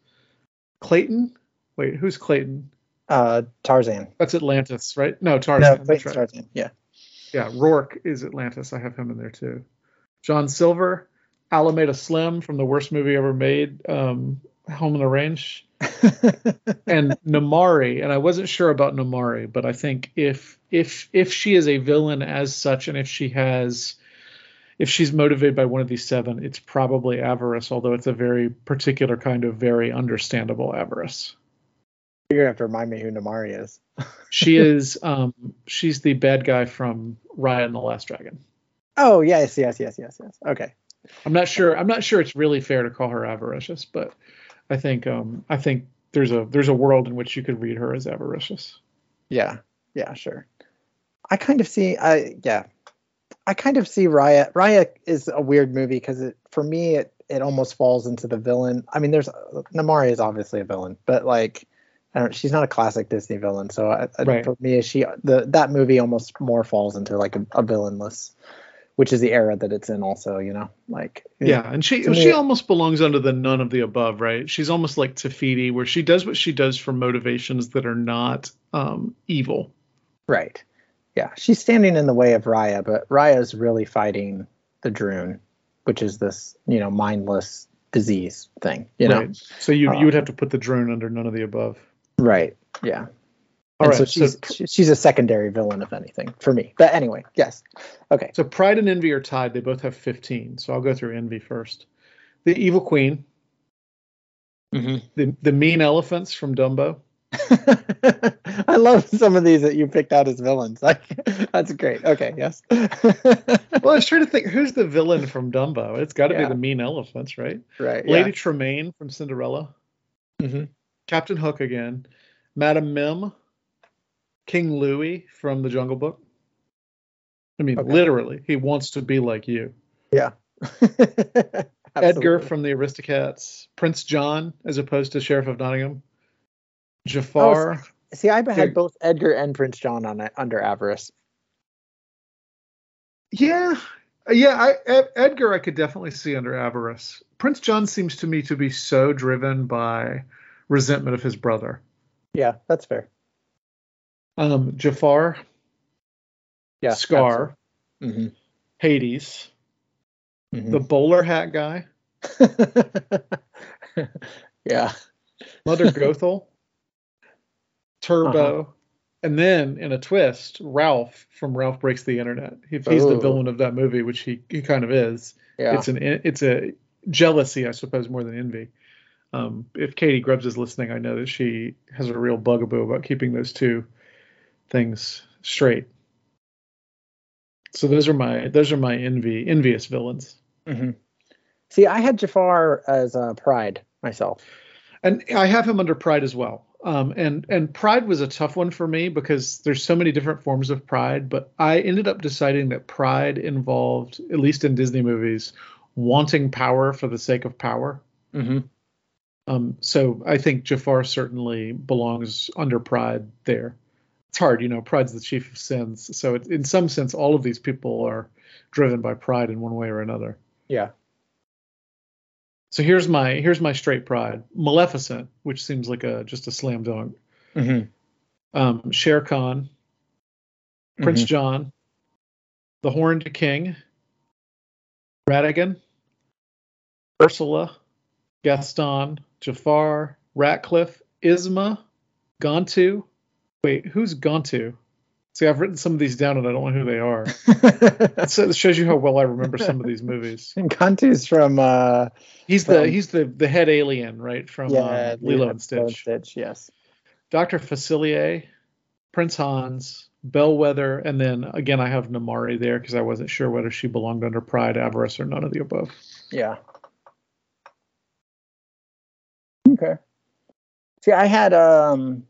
[SPEAKER 2] Clayton. Wait, who's Clayton?
[SPEAKER 1] Uh, Tarzan.
[SPEAKER 2] That's Atlantis, right? No,
[SPEAKER 1] No,
[SPEAKER 2] Tarzan. that's
[SPEAKER 1] Clayton's
[SPEAKER 2] right.
[SPEAKER 1] Tarzan. Yeah.
[SPEAKER 2] Yeah, Rourke is Atlantis. I have him in there too. John Silver, Alameda Slim from the worst movie ever made, um, Home on the Range, *laughs* and Namaari. And I wasn't sure about Namaari, but I think if if if she is a villain as such, and if she has if she's motivated by one of these seven, it's probably avarice, although it's a very particular kind of very understandable avarice.
[SPEAKER 1] You're gonna have to remind me who Namaari is. *laughs*
[SPEAKER 2] She is um she's the bad guy from Raya and the Last Dragon.
[SPEAKER 1] Oh yes, yes, yes, yes, yes. Okay.
[SPEAKER 2] I'm not sure. I'm not sure it's really fair to call her avaricious, but I think um, I think there's a there's a world in which you could read her as avaricious.
[SPEAKER 1] Yeah. Yeah. Sure. I kind of see. I yeah. I kind of see Raya. Raya is a weird movie because it for me it it almost falls into the villain. I mean, there's Namaari is obviously a villain, but like. I don't, she's not a classic Disney villain, so I, I-
[SPEAKER 2] Right.
[SPEAKER 1] for me, she the that movie almost more falls into like a, a villainless, which is the era that it's in. Also, you know, like
[SPEAKER 2] Yeah, and she
[SPEAKER 1] me-
[SPEAKER 2] she almost belongs under the none of the above, right? She's almost like Te Fiti, where she does what she does for motivations that are not um, evil.
[SPEAKER 1] Right. Yeah, she's standing in the way of Raya, but Raya's really fighting the Druun, which is this, you know, mindless disease thing, you know.
[SPEAKER 2] right? So you you would have to put the Druun under none of the above.
[SPEAKER 1] Right. Yeah.
[SPEAKER 2] All
[SPEAKER 1] and
[SPEAKER 2] right.
[SPEAKER 1] so
[SPEAKER 2] So,
[SPEAKER 1] she's she- she's a secondary villain, if anything, for me. But anyway, yes. Okay.
[SPEAKER 2] so Pride and Envy are tied. They both have 15. So I'll go through Envy first. The Evil Queen,
[SPEAKER 1] Mm-hmm.
[SPEAKER 2] the the mean elephants from Dumbo. *laughs*
[SPEAKER 1] I love some of these that you picked out as villains. Like that's great. Okay. Yes. *laughs*
[SPEAKER 2] Well, I was trying to think who's the villain from Dumbo. It's got to
[SPEAKER 1] Yeah.
[SPEAKER 2] be the mean elephants, right?
[SPEAKER 1] right.
[SPEAKER 2] Lady Tremaine from Cinderella,
[SPEAKER 1] Yeah. hmm
[SPEAKER 2] Captain Hook again, Madame Mim, King Louis from The Jungle Book. I mean,
[SPEAKER 1] Okay.
[SPEAKER 2] literally, he wants to be like you.
[SPEAKER 1] Yeah. *laughs*
[SPEAKER 2] Edgar from the Aristocats, Prince John as opposed to Sheriff of Nottingham, Jafar.
[SPEAKER 1] See, I had both Edgar and Prince John on it under avarice.
[SPEAKER 2] Yeah, yeah. I, Ed, Edgar, I could definitely see under avarice. Prince John seems to me to be so driven by resentment of his brother.
[SPEAKER 1] Yeah, that's fair.
[SPEAKER 2] Um, Jafar,
[SPEAKER 1] Yeah.
[SPEAKER 2] Scar,
[SPEAKER 1] hmm
[SPEAKER 2] Hades,
[SPEAKER 1] Mm-hmm.
[SPEAKER 2] the bowler hat guy, *laughs*
[SPEAKER 1] yeah.
[SPEAKER 2] Mother Gothel, *laughs* Turbo,
[SPEAKER 1] Uh-huh.
[SPEAKER 2] and then in a twist, Ralph from Ralph Breaks the Internet. If he's the villain of that movie, which he, he kind of is,
[SPEAKER 1] Yeah.
[SPEAKER 2] it's an it's a jealousy, I suppose, more than envy. Um, if Katie Grubbs is listening, I know that she has a real bugaboo about keeping those two things straight. So those are my those are my envy envious villains.
[SPEAKER 1] hmm See, I had Jafar as uh, Pride myself.
[SPEAKER 2] and I have him under Pride as well. Um, and and Pride was a tough one for me because there's so many different forms of Pride, but I ended up deciding that Pride involved, at least in Disney movies, wanting power for the sake of power.
[SPEAKER 1] Mm-hmm.
[SPEAKER 2] Um, so I think Jafar certainly belongs under Pride there. It's hard, you know. Pride's the chief of sins, so it, in some sense, all of these people are driven by pride in one way or another.
[SPEAKER 1] Yeah.
[SPEAKER 2] So here's my here's my straight pride. Maleficent, which seems like a just a slam dunk.
[SPEAKER 1] Mm-hmm.
[SPEAKER 2] Um, Shere Khan, Prince John, the Horned King, Ratigan, Ursula, Gaston, Jafar, Ratcliffe, Yzma, Gantu. Wait, who's Gantu? See, I've written some of these down and I don't know who they are. *laughs* It shows you how well I remember some of these movies. *laughs*
[SPEAKER 1] and Gantu's from uh,
[SPEAKER 2] He's the he's the the head alien, right? From
[SPEAKER 1] yeah,
[SPEAKER 2] uh, Lilo and
[SPEAKER 1] Lilo
[SPEAKER 2] Stitch.
[SPEAKER 1] Stitch. Yes.
[SPEAKER 2] Dr. Facilier, Prince Hans, Bellwether, and then again I have Namaari there because I wasn't sure whether she belonged under Pride, Avarice, or none of the above.
[SPEAKER 1] Yeah. Okay. See, I had um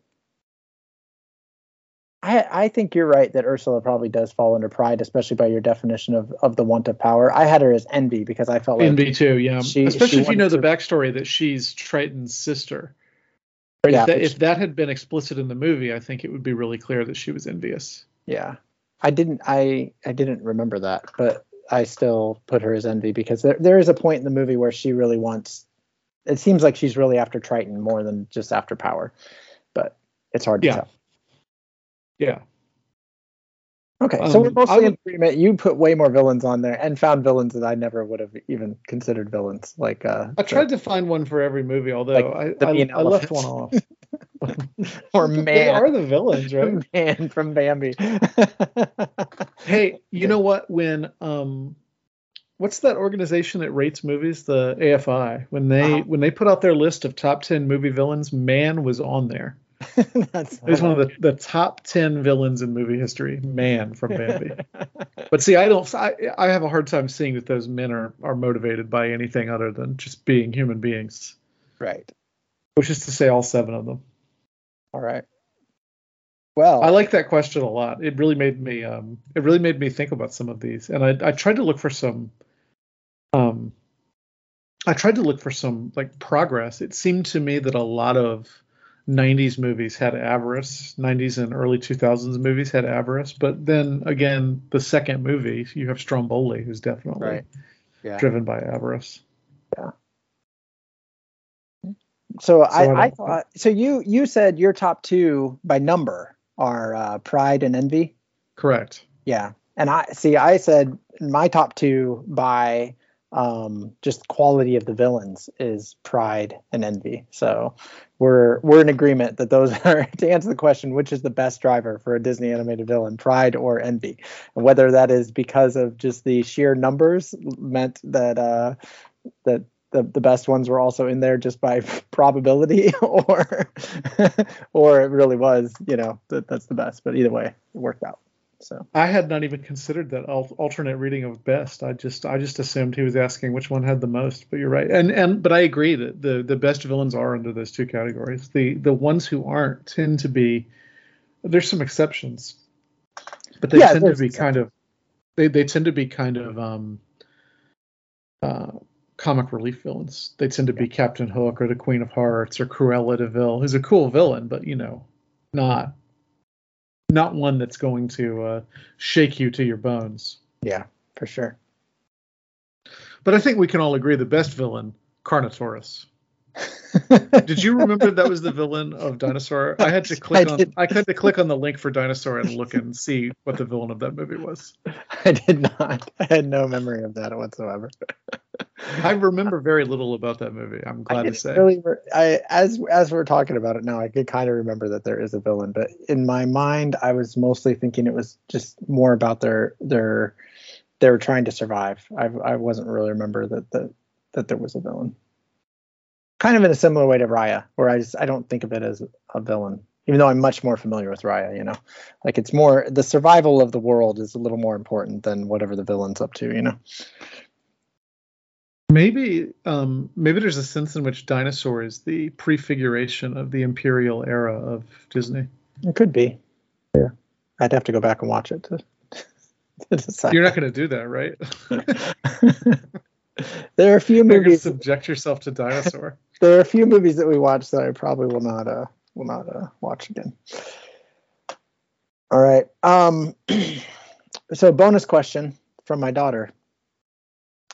[SPEAKER 1] I I think you're right that Ursula probably does fall under pride, especially by your definition of of the want of power. I had her as envy because I felt like
[SPEAKER 2] Envy too, yeah.
[SPEAKER 1] she-
[SPEAKER 2] Especially
[SPEAKER 1] she
[SPEAKER 2] if you know the backstory that she's Triton's sister.
[SPEAKER 1] Yeah,
[SPEAKER 2] if, that, if that had been explicit in the movie, I think it would be really clear that she was envious.
[SPEAKER 1] yeah. I didn't I I didn't remember that, but I still put her as envy because there there is a point in the movie where she really wants it seems like she's really after Triton more than just after power. But it's hard to
[SPEAKER 2] Yeah.
[SPEAKER 1] tell.
[SPEAKER 2] Yeah.
[SPEAKER 1] Okay, so we're
[SPEAKER 2] Um,
[SPEAKER 1] mostly
[SPEAKER 2] would-
[SPEAKER 1] in agreement. You put way more villains on there and found villains that I never would have even considered villains. Like uh,
[SPEAKER 2] I tried to find one for every movie, although
[SPEAKER 1] Like
[SPEAKER 2] I, I, I left one off. *laughs*
[SPEAKER 1] or *laughs* man,
[SPEAKER 2] They are the villains, right? *laughs*
[SPEAKER 1] man from Bambi.
[SPEAKER 2] hey, you know what? When um, what's that organization that rates movies? The AFI. When they
[SPEAKER 1] Uh-huh.
[SPEAKER 2] when they put out their list of top ten movie villains, Man was on there. *laughs*
[SPEAKER 1] That's
[SPEAKER 2] was one of the, the top ten villains in movie history. Man from Bambi. *laughs* but see, I don't. I, I have a hard time seeing that those men are are motivated by anything other than just being human beings.
[SPEAKER 1] right.
[SPEAKER 2] Which is to say, all seven of them.
[SPEAKER 1] All right. Well,
[SPEAKER 2] I like that question a lot. It really made me um it really made me think about some of these. And I I tried to look for some um I tried to look for some like progress. It seemed to me that a lot of 90s movies had avarice, 90s and early 2000s movies had avarice, but then again, the second movie, you have Stromboli who's definitely
[SPEAKER 1] Right. Yeah.
[SPEAKER 2] driven by avarice.
[SPEAKER 1] Yeah so
[SPEAKER 2] I
[SPEAKER 1] I, I thought so. You you said your top two by number are uh, Pride and Envy.
[SPEAKER 2] Correct.
[SPEAKER 1] Yeah. And I see I said my top two by um just quality of the villains is pride and envy. So we're we're in agreement that those *laughs* are to answer the question which is the best driver for a Disney animated villain, pride or envy. And whether that is because of just the sheer numbers meant that uh that the, the best ones were also in there just by *laughs* probability *laughs* or or it really was, you know, that that's the best. But either way, it worked out. So
[SPEAKER 2] I had not even considered that al- alternate reading of best. I just I just assumed he was asking which one had the most. But you're right, and and but I agree that the the best villains are under those two categories. The the ones who aren't tend to be there's some exceptions, but they
[SPEAKER 1] Yeah,
[SPEAKER 2] tend to be kind of they they tend to be kind of um uh comic relief villains. They tend to be Captain Hook or the Queen of Hearts or Cruella de Vil, who's a cool villain, but you know, not not one that's going to uh, shake you to your bones.
[SPEAKER 1] yeah, for sure.
[SPEAKER 2] But I think we can all agree the best villain, Carnotaurus. Did you remember that was the villain of Dinosaur? I had to click
[SPEAKER 1] I
[SPEAKER 2] on
[SPEAKER 1] did.
[SPEAKER 2] I had to click on the link for Dinosaur and look and see what the villain of that movie was.
[SPEAKER 1] I did not. I had no memory of that whatsoever.
[SPEAKER 2] I remember very little about that movie. I'm glad to say.
[SPEAKER 1] really. re- I as as we're talking about it now, I could kind of remember that there is a villain, but in my mind, I was mostly thinking it was just more about their their they were trying to survive. I I wasn't really remember that that that there was a villain. Kind of in a similar way to Raya, where I just I don't think of it as a villain, even though I'm much more familiar with Raya. You know, like it's more the survival of the world is a little more important than whatever the villain's up to. You know.
[SPEAKER 2] Maybe um, maybe there's a sense in which Dinosaur is the prefiguration of the Imperial era of Disney.
[SPEAKER 1] It could be. Yeah. I'd have to go back and watch it to, *laughs* to decide.
[SPEAKER 2] You're not going to do that, right? *laughs*
[SPEAKER 1] there are a few *laughs* movies.
[SPEAKER 2] subject yourself to Dinosaur. *laughs*
[SPEAKER 1] There are a few movies that we watched that I probably will not uh will not uh watch again. All right. Um. *clears throat* So bonus question from my daughter.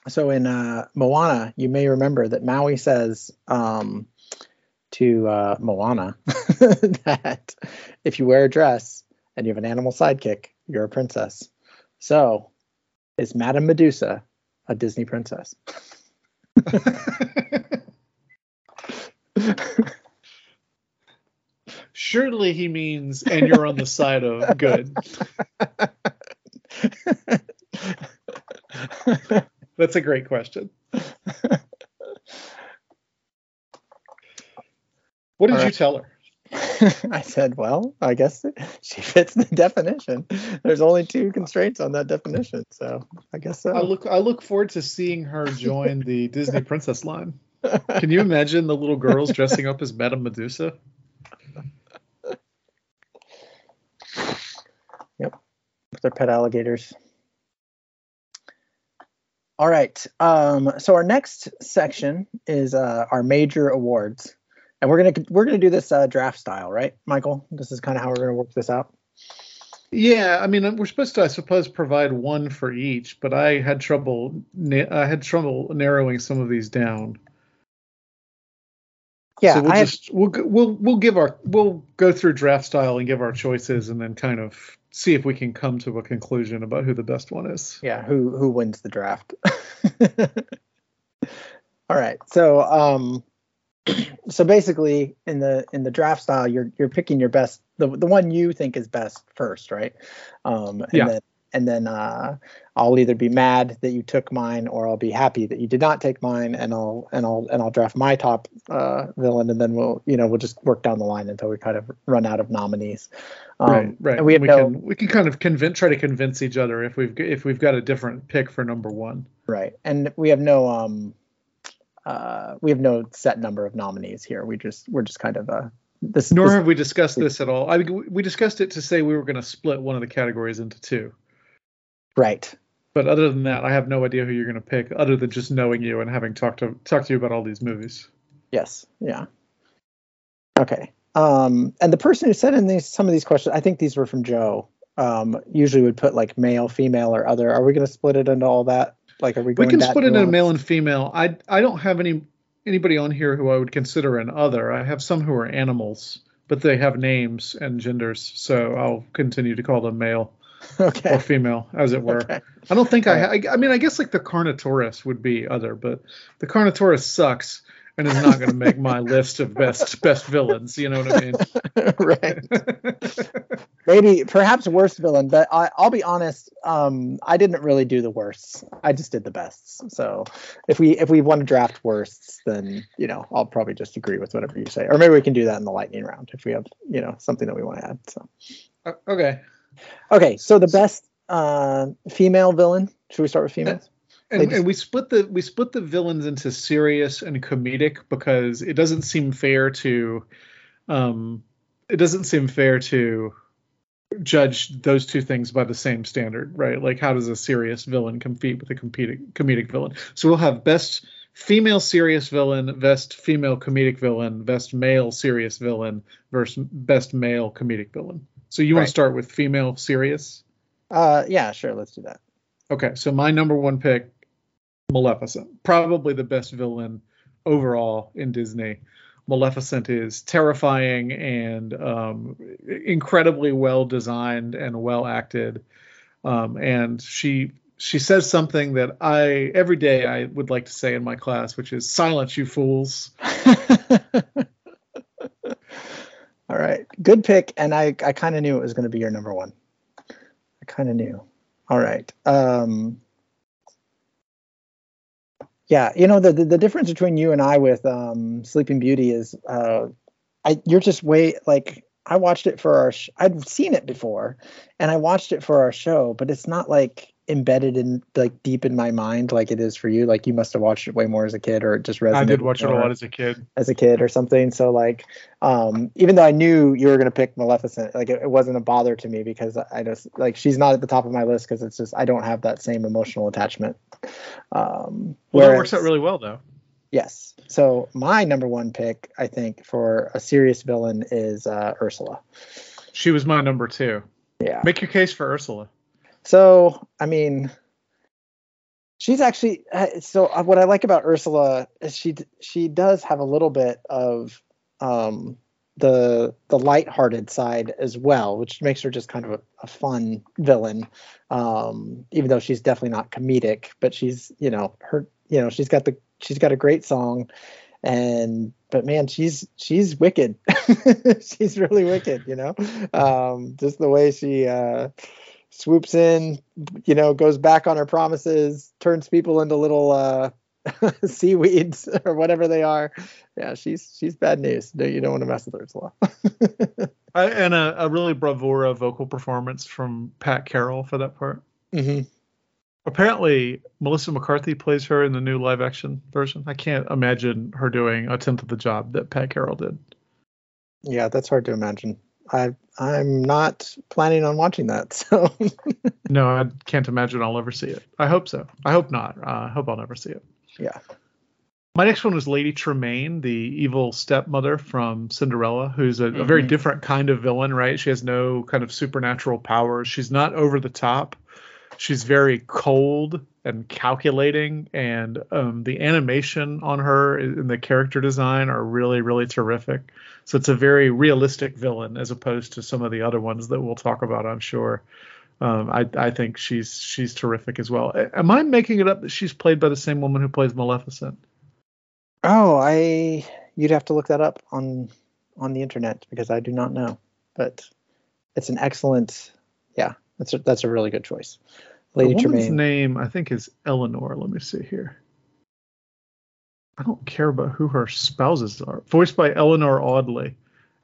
[SPEAKER 1] So in uh, Moana, you may remember that Maui says um, to uh, Moana *laughs* that if you wear a dress and you have an animal sidekick, you're a princess. So is Madame Medusa a Disney princess? *laughs*
[SPEAKER 2] Surely he means, and you're on the side of good. That's a great question. What did
[SPEAKER 1] All
[SPEAKER 2] you tell her? *laughs*
[SPEAKER 1] I said, well, I guess she fits the definition. There's only two constraints on that definition, so I guess so.
[SPEAKER 2] I look I look forward to seeing her join the *laughs* Disney princess line. Can you imagine the little girls dressing up as Madame Medusa?
[SPEAKER 1] Yep, with their pet alligators. All right. Um, so our next section is uh, our major awards, and we're gonna we're gonna do this uh, draft style, right, Michial? This is kind of how we're gonna work this out.
[SPEAKER 2] Yeah, I mean, we're supposed to, I suppose, provide one for each, but I had trouble. I had trouble narrowing some of these down.
[SPEAKER 1] Yeah,
[SPEAKER 2] so we'll
[SPEAKER 1] I
[SPEAKER 2] just we'll we'll we'll give our we'll go through draft style and give our choices, and then kind of see if we can come to a conclusion about who the best one is.
[SPEAKER 1] yeah who who wins the draft. *laughs* All right. So um, so basically in the in the draft style, you're you're picking your best the the one you think is best first, right? Um, and
[SPEAKER 2] Yeah.
[SPEAKER 1] then and then uh, I'll either be mad that you took mine, or I'll be happy that you did not take mine, and I'll and I'll and I'll draft my top uh, villain, and then we'll you know we'll just work down the line until we kind of run out of nominees. Um,
[SPEAKER 2] right, right.
[SPEAKER 1] And we have
[SPEAKER 2] we
[SPEAKER 1] no
[SPEAKER 2] can we can kind of convince try to convince each other if we've if we've got a different pick for number one.
[SPEAKER 1] right, and we have no um, uh, we have no set number of nominees here. We just we're just kind of uh, this.
[SPEAKER 2] Nor
[SPEAKER 1] this-
[SPEAKER 2] have we discussed this at all. I mean, we discussed it to say we were going to split one of the categories into two.
[SPEAKER 1] right.
[SPEAKER 2] But other than that, I have no idea who you're going to pick, other than just knowing you and having talked to talked to you about all these movies.
[SPEAKER 1] Yes. Yeah. Okay. Um, and the person who said in these some of these questions, I think these were from Joe. Um, usually would put like male, female, or other. Are we going to split it into all that? Like, are we
[SPEAKER 2] We can split it
[SPEAKER 1] nuanced?
[SPEAKER 2] male and female. I I don't have any anybody on here who I would consider an other. I have some who are animals, but they have names and genders, so I'll continue to call them male *laughs* or female, as it were.
[SPEAKER 1] Okay.
[SPEAKER 2] I don't think I, I. I mean, I guess like the Carnotaurus would be other, but the Carnotaurus sucks and is not going to make my list of best best villains. You know what I mean? *laughs*
[SPEAKER 1] right. Maybe, perhaps worst villain, but I, I'll be honest. Um, I didn't really do the worsts. I just did the bests. So if we if we want to draft worsts, then you know I'll probably just agree with whatever you say, or maybe we can do that in the lightning round if we have you know something that we want to add. So.
[SPEAKER 2] O- okay.
[SPEAKER 1] Okay, so the best uh, female villain. Should we start with females?
[SPEAKER 2] And,
[SPEAKER 1] just-
[SPEAKER 2] and we split the we split the villains into serious and comedic because it doesn't seem fair to, um, it doesn't seem fair to judge those two things by the same standard, right? Like how does a serious villain compete with a comedic comedic villain? So we'll have best female serious villain, best female comedic villain, best male serious villain versus best male comedic villain. So you want to start with female serious?
[SPEAKER 1] Uh, yeah, sure. Let's do that.
[SPEAKER 2] Okay, so my number one pick, Maleficent, probably the best villain overall in Disney. Maleficent is terrifying and um, incredibly well designed and well acted, um, and she she says something that I every day I would like to say in my class, which is "Silence, you fools." *laughs*
[SPEAKER 1] All right, good pick, and I I kind of knew it was going to be your number one. I kind of knew. All right. Um, yeah, you know the, the the difference between you and I with um, Sleeping Beauty is uh, I you're just way like I watched it for our sh- I'd seen it before, and I watched it for our show, but it's not like embedded in like deep in my mind like it is for you. Like you must have watched it way more as a kid, or it just resonated.
[SPEAKER 2] I did watch it a lot as a kid.
[SPEAKER 1] as a kid or something. So like, um, even though I knew you were gonna pick Maleficent, like it, it wasn't a bother to me because I just like she's not at the top of my list because it's just I don't have that same emotional attachment. Um,
[SPEAKER 2] Well, that
[SPEAKER 1] whereas-
[SPEAKER 2] works out really well though.
[SPEAKER 1] Yes. So my number one pick, I think, for a serious villain is uh, Ursula.
[SPEAKER 2] She was my number two.
[SPEAKER 1] Yeah.
[SPEAKER 2] Make your case for Ursula.
[SPEAKER 1] So, I mean, she's actually uh, so uh, what I like about Ursula is she she does have a little bit of um the the lighthearted side as well, which makes her just kind of a, a fun villain. Um, even though she's definitely not comedic, but she's you know her you know she's got the she's got a great song and but man she's she's wicked *laughs* she's really wicked you know um just the way she uh swoops in you know goes back on her promises turns people into little uh *laughs* seaweeds *laughs* or whatever they are. Yeah, she's she's bad news. You don't want to mess with her as *laughs* well.
[SPEAKER 2] I, and a, a really bravura vocal performance from Pat Carroll for that part.
[SPEAKER 1] hmm
[SPEAKER 2] Apparently, Melissa McCarthy plays her in the new live action version. I can't imagine her doing a tenth of the job that Pat Carroll did.
[SPEAKER 1] Yeah, that's hard to imagine. I I'm not planning on watching that. *laughs* So
[SPEAKER 2] No, I can't imagine I'll ever see it. I hope so. I hope not. Uh, I hope I'll never see it.
[SPEAKER 1] yeah.
[SPEAKER 2] My next one was Lady Tremaine, the evil stepmother from Cinderella, who's a, a very
[SPEAKER 1] Mhm.
[SPEAKER 2] different kind of villain, right? She has no kind of supernatural powers. She's not over the top. She's very cold and calculating, and um, the animation on her and the character design are really, really terrific. So it's a very realistic villain as opposed to some of the other ones that we'll talk about, I'm sure. Um, I, I think she's she's terrific as well. Am I making it up that she's played by the same woman who plays Maleficent?
[SPEAKER 1] Oh, I you'd have to look that up on on the internet because I do not know. But it's an excellent yeah, that's a that's a really good choice. Lady
[SPEAKER 2] the woman's
[SPEAKER 1] Tremaine.
[SPEAKER 2] name, I think, is Eleanor. Let me see here. I don't care about who her spouses are. Voiced by Eleanor Audley,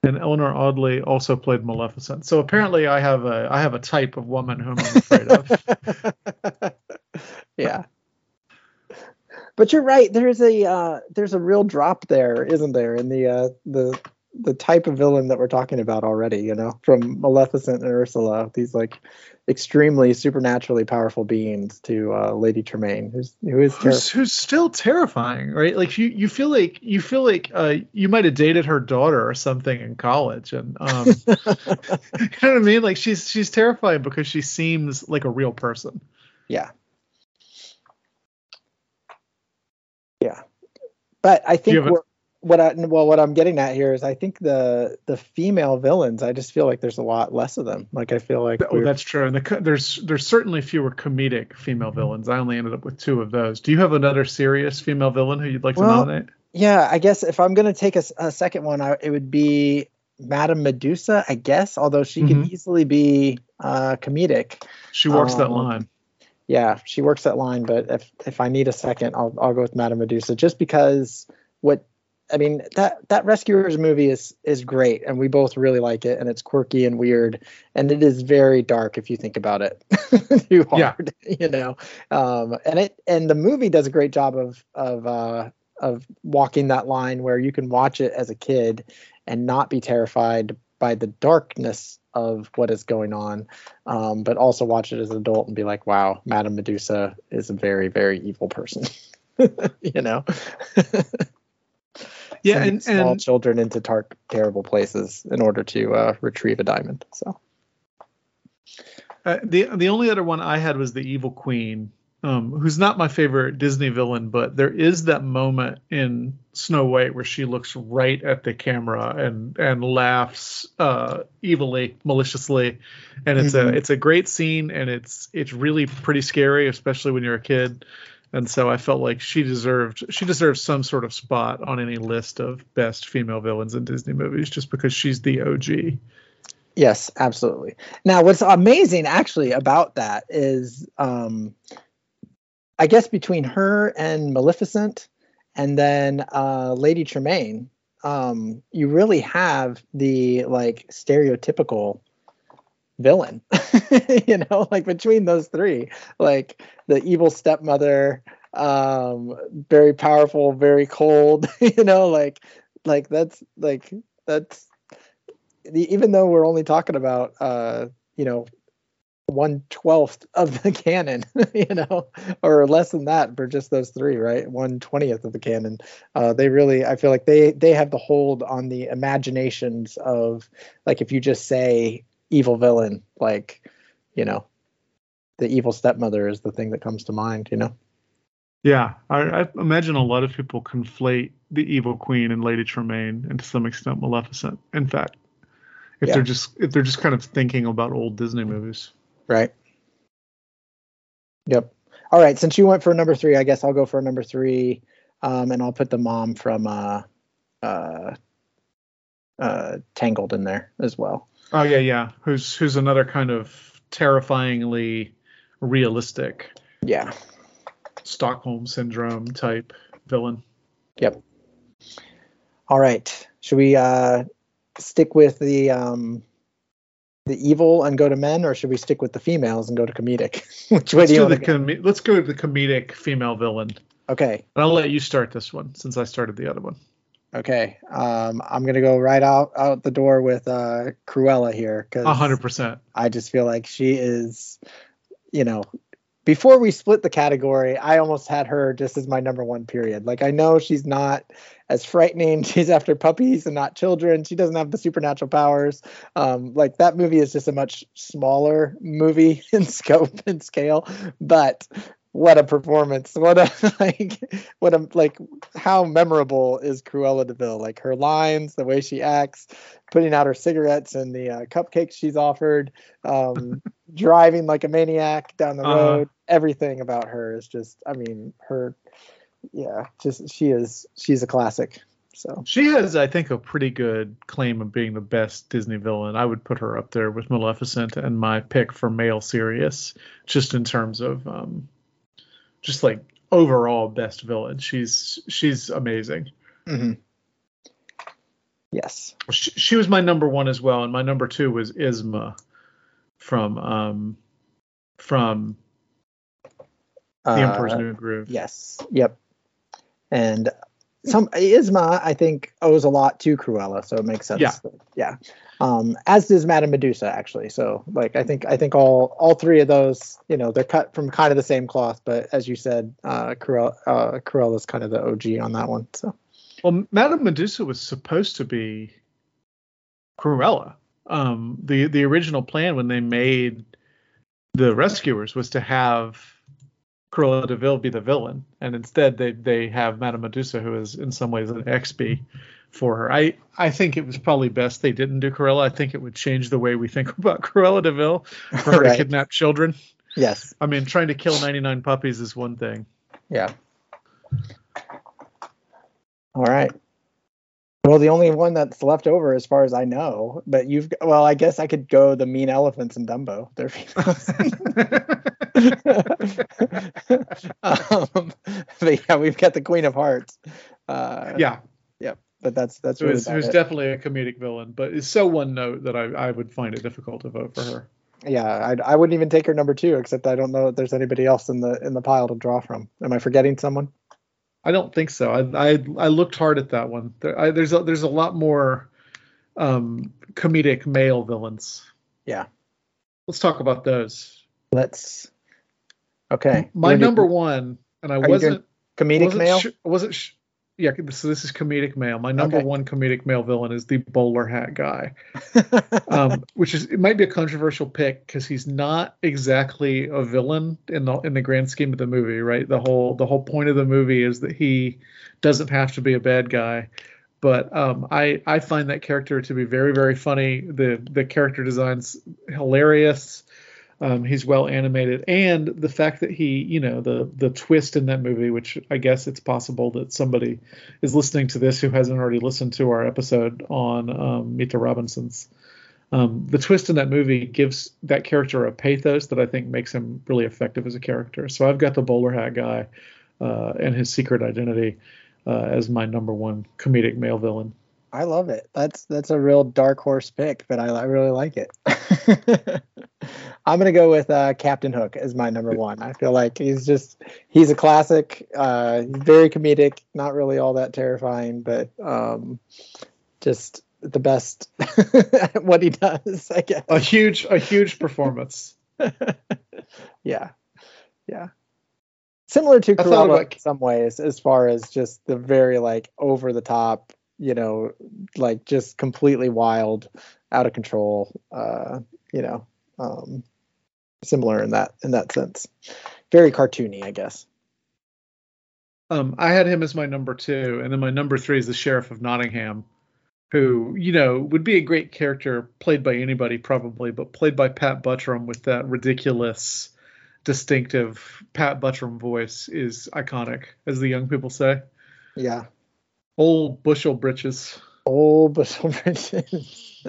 [SPEAKER 2] and Eleanor Audley also played Maleficent. So apparently, I have a I have a type of woman whom I'm afraid of. *laughs*
[SPEAKER 1] yeah. But you're right. There's a uh, there's a real drop there, isn't there, in the uh, the the type of villain that we're talking about already. You know, from Maleficent and Ursula, these like extremely supernaturally powerful beings, to uh, Lady Tremaine, who's who is
[SPEAKER 2] who's, who's still terrifying, right? Like you, you feel like you feel like uh, you might have dated her daughter or something in college, and um, *laughs* *laughs* you know what I mean? Like she's she's terrifying because she seems like a real person.
[SPEAKER 1] Yeah. Yeah. But I think
[SPEAKER 2] a-
[SPEAKER 1] what, I well what I'm getting at here is I think the the female villains I just feel like there's a lot less of them. Like I feel like
[SPEAKER 2] Oh, that's true. And the, there's there's certainly fewer comedic female villains. I only ended up with two of those. Do you have another serious female villain who you'd like to
[SPEAKER 1] Well,
[SPEAKER 2] nominate?
[SPEAKER 1] yeah, I guess if I'm gonna take a second one, I, it would be Madame Medusa, I guess. Although she can
[SPEAKER 2] Mhm.
[SPEAKER 1] easily be uh, comedic.
[SPEAKER 2] She that
[SPEAKER 1] um,
[SPEAKER 2] line.
[SPEAKER 1] Yeah, she works that line. But if if I need a second, I'll I'll go with Madame Medusa, just because what I mean that that Rescuers movie is is great, and we both really like it, and it's quirky and weird, and it is very dark if you think about it *laughs* too
[SPEAKER 2] Yeah.
[SPEAKER 1] hard, you know. Um, and it and the movie does a great job of of uh, of walking that line where you can watch it as a kid and not be terrified by the darkness of what is going on, um, but also watch it as an adult and be like, wow, Madame Medusa is a very very evil person, *laughs* you know. *laughs*
[SPEAKER 2] Yeah, and,
[SPEAKER 1] small
[SPEAKER 2] and
[SPEAKER 1] children into dark, terrible places in order to uh, retrieve a diamond. So
[SPEAKER 2] uh, the the only other one I had was the Evil Queen, um, who's not my favorite Disney villain, but there is that moment in Snow White where she looks right at the camera and and laughs uh, evilly, maliciously, and it's
[SPEAKER 1] Mhm.
[SPEAKER 2] a it's a great scene and it's it's really pretty scary, especially when you're a kid. And so I felt like she deserved she deserves some sort of spot on any list of best female villains in Disney movies, just because she's the OG.
[SPEAKER 1] Yes, absolutely. Now, what's amazing actually about that is, um, I guess between her and Maleficent, and then uh, Lady Tremaine, um, you really have the like stereotypical villain. *laughs* you know, like between those three, like the evil stepmother, um, very powerful, very cold. *laughs* you know, like like that's like that's the, even though we're only talking about uh you know one twelfth of the *laughs* canon *laughs* you know or less than that for just those three right one twentieth of the canon uh they really i feel like they they have the hold on the imaginations of like if you just say evil villain like you know the evil stepmother is the thing that comes to mind you know
[SPEAKER 2] Yeah, I, I imagine a lot of people conflate the Evil Queen and Lady Tremaine, and to some extent Maleficent. In fact, if
[SPEAKER 1] Yeah.
[SPEAKER 2] they're just if they're just kind of thinking about old Disney movies.
[SPEAKER 1] right yep all right since you went for number three i guess i'll go for number three um and i'll put the mom from uh uh uh tangled in there as well
[SPEAKER 2] Oh yeah, yeah. Who's who's another kind of terrifyingly realistic.
[SPEAKER 1] yeah
[SPEAKER 2] Stockholm syndrome type villain.
[SPEAKER 1] Yep. All right. Should we uh, stick with the um, the evil and go to men, or should we stick with the females and go to comedic? *laughs* Which way
[SPEAKER 2] Let's,
[SPEAKER 1] do you
[SPEAKER 2] do
[SPEAKER 1] want
[SPEAKER 2] the
[SPEAKER 1] to go?
[SPEAKER 2] com- let's go to the comedic female villain.
[SPEAKER 1] Okay.
[SPEAKER 2] And I'll let you start this one since I started the other one.
[SPEAKER 1] Okay. Um, I'm gonna go right out out the door with uh, Cruella here because
[SPEAKER 2] hundred percent.
[SPEAKER 1] I just feel like she is, you know, before we split the category, I almost had her just as my number one period. Like I know she's not as frightening. *laughs* She's after puppies and not children. She doesn't have the supernatural powers. Um, like that movie is just a much smaller movie *laughs* in scope and scale, but what a performance what a *laughs* like what a like how memorable is cruella de vil like her lines the way she acts putting out her cigarettes and the uh, cupcakes she's offered um *laughs* driving like a maniac down the
[SPEAKER 2] Uh-huh.
[SPEAKER 1] road everything about her is just i mean her yeah just she is she's a classic so
[SPEAKER 2] She has, I think, a pretty good claim of being the best Disney villain. I would put her up there with Maleficent and my pick for male serious, just in terms of um, just like overall best villain. She's she's amazing.
[SPEAKER 1] mhm. yes
[SPEAKER 2] She, she was my number one as well, and my number two was Yzma from um, from The Emperor's
[SPEAKER 1] Uh,
[SPEAKER 2] New Groove.
[SPEAKER 1] Yes. Yep. And some Yzma, I think, owes a lot to Cruella, so it makes sense.
[SPEAKER 2] Yeah.
[SPEAKER 1] Yeah. Um, as does Madame Medusa, actually. So, like, I think I think all all three of those, you know, they're cut from kind of the same cloth, but as you said, uh, Cruella uh, Cruella's kind of the OG on that one. So,
[SPEAKER 2] Well, Madame Medusa was supposed to be Cruella. Um, the the original plan when they made the Rescuers was to have Cruella de Vil be the villain, and instead they they have Madame Medusa, who is in some ways an XB for her. I I think it was probably best they didn't do Cruella. I think it would change the way we think *laughs* about Cruella de Vil for her
[SPEAKER 1] Right.
[SPEAKER 2] to kidnap children.
[SPEAKER 1] yes.
[SPEAKER 2] I mean, trying to kill 99 puppies is one thing.
[SPEAKER 1] Yeah. All right. Well, the only one that's left over, as far as I know, but you've well, I guess I could go the mean elephants in Dumbo. They're *laughs* *laughs* um, but yeah, we've got the Queen of Hearts. Uh,
[SPEAKER 2] yeah, yeah,
[SPEAKER 1] but that's that's
[SPEAKER 2] It
[SPEAKER 1] really
[SPEAKER 2] was, it was
[SPEAKER 1] it.
[SPEAKER 2] definitely a comedic villain, but it's so one note that I, I would find it difficult to vote for her.
[SPEAKER 1] yeah. I, I wouldn't even take her number two, except I don't know if there's anybody else in the in the pile to draw from. Am I forgetting someone?
[SPEAKER 2] I don't think so. I I, I looked hard at that one. There, I, there's a, there's a lot more um, comedic male villains.
[SPEAKER 1] Yeah.
[SPEAKER 2] Let's talk about those.
[SPEAKER 1] Let's. Okay.
[SPEAKER 2] My
[SPEAKER 1] wanna do
[SPEAKER 2] number one, and I wasn't
[SPEAKER 1] comedic
[SPEAKER 2] wasn't
[SPEAKER 1] male.
[SPEAKER 2] wasn't sh- yeah. So this is comedic male. My number
[SPEAKER 1] Okay.
[SPEAKER 2] one comedic male villain is the bowler hat guy. *laughs* um, which is it might be a controversial pick because he's not exactly a villain in the in the grand scheme of the movie, right? The whole the whole point of the movie is that he doesn't have to be a bad guy. But um, I I find that character to be very very funny. The the character design's hilarious. Um, he's well animated, and the fact that he, you know, the the twist in that movie, which I guess it's possible that somebody is listening to this who hasn't already listened to our episode on um, the Robinsons. Um, the twist in that movie gives that character a pathos that I think makes him really effective as a character. So I've got the bowler hat guy uh, and his secret identity uh, as my number one comedic male villain.
[SPEAKER 1] I love it. That's that's a real dark horse pick, but I, I really like it. *laughs* I'm gonna go with uh, Captain Hook as my number one. I feel like he's just he's a classic. Uh, very comedic, not really all that terrifying, but um, just the best at *laughs* what he does. I guess.
[SPEAKER 2] A huge, a huge performance. *laughs*
[SPEAKER 1] yeah, yeah. Similar to Cruella
[SPEAKER 2] about-
[SPEAKER 1] in some ways, as far as just the very like over the top, you know, like just completely wild, out of control. Uh, you know, um, similar in that in that sense. Very cartoony, I guess.
[SPEAKER 2] Um, I had him as my number two, and then my number three is the Sheriff of Nottingham, who you know would be a great character played by anybody probably, but played by Pat Buttram with that ridiculous, distinctive Pat Buttram voice is iconic, as the young people say.
[SPEAKER 1] Yeah.
[SPEAKER 2] Old bushel britches.
[SPEAKER 1] Old bushel *laughs* bridges.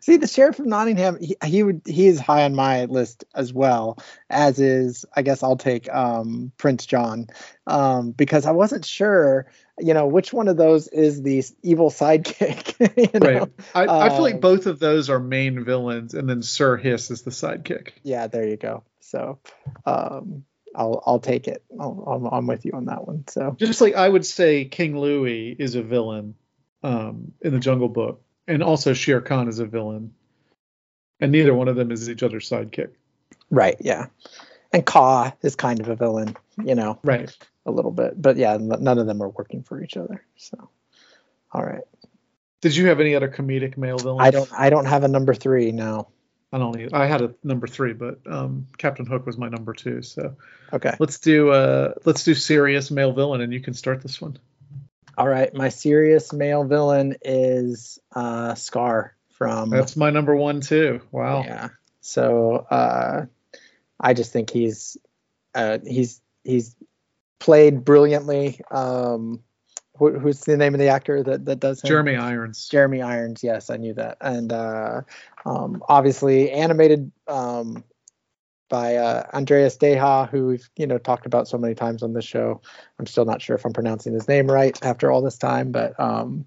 [SPEAKER 1] See, the sheriff of Nottingham, he, he would he is high on my list as well. As is, I guess I'll take um, Prince John um, because I wasn't sure, you know, which one of those is the evil sidekick. *laughs* you know?
[SPEAKER 2] Right. I, I feel like
[SPEAKER 1] Um,
[SPEAKER 2] both of those are main villains, and then Sir Hiss is the sidekick.
[SPEAKER 1] Yeah, there you go. So, um, I'll I'll take it. I'll, I'm I'm with you on that one. So
[SPEAKER 2] Just like I would say King Louis is a villain um, in the Jungle Book, and also Shere Khan is a villain, and neither one of them is each other's sidekick.
[SPEAKER 1] right, yeah, and Kaa is kind of a villain, you know,
[SPEAKER 2] Right.
[SPEAKER 1] a little bit, but yeah, none of them are working for each other. So, all right,
[SPEAKER 2] Did you have any other comedic male villains?
[SPEAKER 1] I don't I don't have a number three now.
[SPEAKER 2] I don't. Either. I had a number three, but um, Captain Hook was my number two. So
[SPEAKER 1] Okay,
[SPEAKER 2] let's do uh, let's do serious male villain, and you can start this one.
[SPEAKER 1] all right. My serious male villain is uh, Scar from
[SPEAKER 2] That's my number one too. Wow.
[SPEAKER 1] Yeah. So uh, I just think he's uh, he's he's played brilliantly. Um, wh- who's the name of the actor that that does him?
[SPEAKER 2] Jeremy Irons.
[SPEAKER 1] Jeremy Irons. Yes, I knew that. And uh, um, obviously animated um, by uh, Andreas Deja, who we've you know talked about so many times on this show. I'm still not sure if I'm pronouncing his name right after all this time, but um,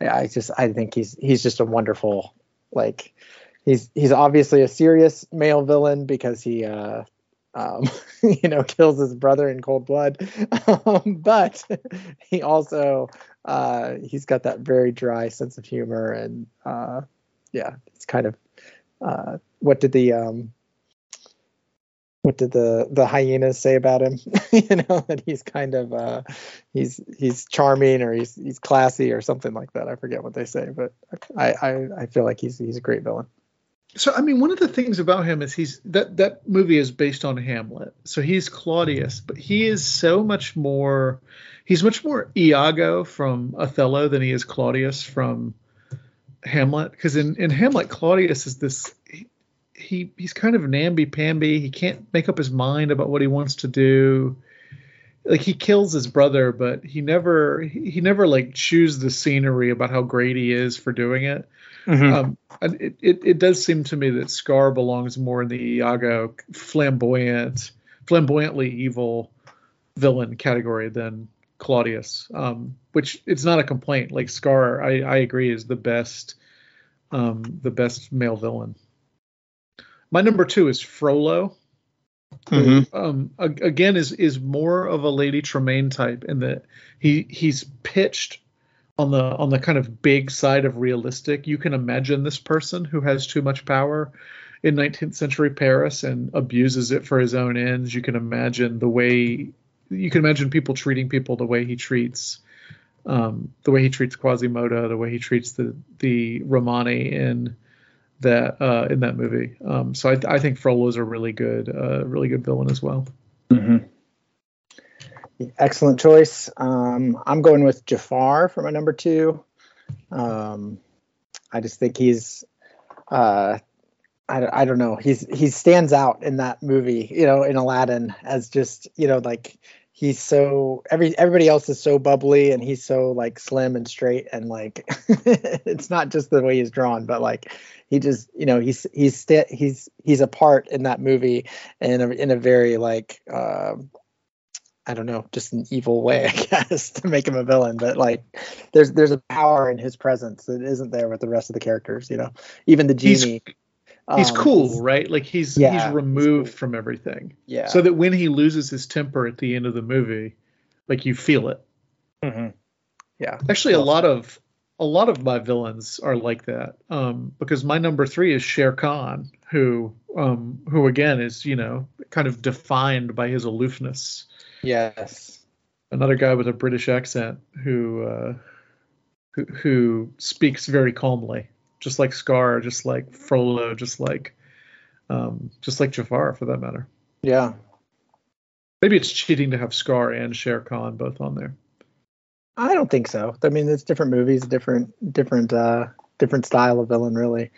[SPEAKER 1] I, I just I think he's he's just a wonderful like he's he's obviously a serious male villain because he uh, um, *laughs* you know kills his brother in cold blood, *laughs* um, but *laughs* he also uh, he's got that very dry sense of humor and uh, yeah, it's kind of uh, what did the um, what did the the hyenas say about him? you know that he's kind of uh, he's he's charming or he's he's classy or something like that. I forget what they say, but I I, I feel like he's he's a great villain.
[SPEAKER 2] So I mean, one of the things about him is he's that that movie is based on Hamlet. So he's Claudius, but he is so much more. He's much more Iago from Othello than he is Claudius from Hamlet. Because in in Hamlet, Claudius is this. He, he he's kind of namby pamby. He can't make up his mind about what he wants to do. Like he kills his brother, but he never he never like chews the scenery about how great he is for doing it. Um, it, it, it does seem to me that Scar belongs more in the Iago flamboyant, flamboyantly evil villain category than Claudius. Um, which it's not a complaint. Like Scar, I, I agree is the best, um, the best male villain. My number two is Frollo. who, um, again is is more of a Lady Tremaine type in that he he's pitched on the on the kind of big side of realistic. You can imagine this person who has too much power in 19th century Paris and abuses it for his own ends. You can imagine the way you can imagine people treating people the way he treats um, the way he treats Quasimodo, the way he treats the the Romani in that uh, in that movie. Um, so I, I think Frollo's a really good uh, really good villain as well.
[SPEAKER 1] Excellent choice. Um, I'm going with Jafar for my number two. Um, I just think he's, uh, I, don't- I don't know. He's he stands out in that movie, you know, in Aladdin as just you know like he's so every everybody else is so bubbly and he's so like slim and straight and like *laughs* it's not just the way he's drawn, but like he just you know he's he's he's he's a part in that movie in a in a very like. um I don't know, just an evil way, *laughs* I guess, to make him a villain. But like, there's there's a power in his presence that isn't there with the rest of the characters. You know, even the
[SPEAKER 2] He's-
[SPEAKER 1] genie.
[SPEAKER 2] He's
[SPEAKER 1] um,
[SPEAKER 2] cool, right? Like he's
[SPEAKER 1] Yeah,
[SPEAKER 2] he's
[SPEAKER 1] he's
[SPEAKER 2] removed
[SPEAKER 1] cool.
[SPEAKER 2] from everything.
[SPEAKER 1] Yeah.
[SPEAKER 2] So that when he loses his temper at the end of the movie, like you feel it.
[SPEAKER 1] Mhm. Yeah.
[SPEAKER 2] Actually, a lot of a lot of my villains are like that. Um, because my number three is Shere Khan, who um, who again is you know kind of defined by his aloofness.
[SPEAKER 1] Yes.
[SPEAKER 2] Another guy with a British accent who uh, who who speaks very calmly, just like Scar, just like Frollo, just like um, just like Jafar for that matter.
[SPEAKER 1] Yeah.
[SPEAKER 2] Maybe it's cheating to have Scar and Shere Khan both on there.
[SPEAKER 1] I don't think so. I mean, it's different movies, different different uh different style of villain, really.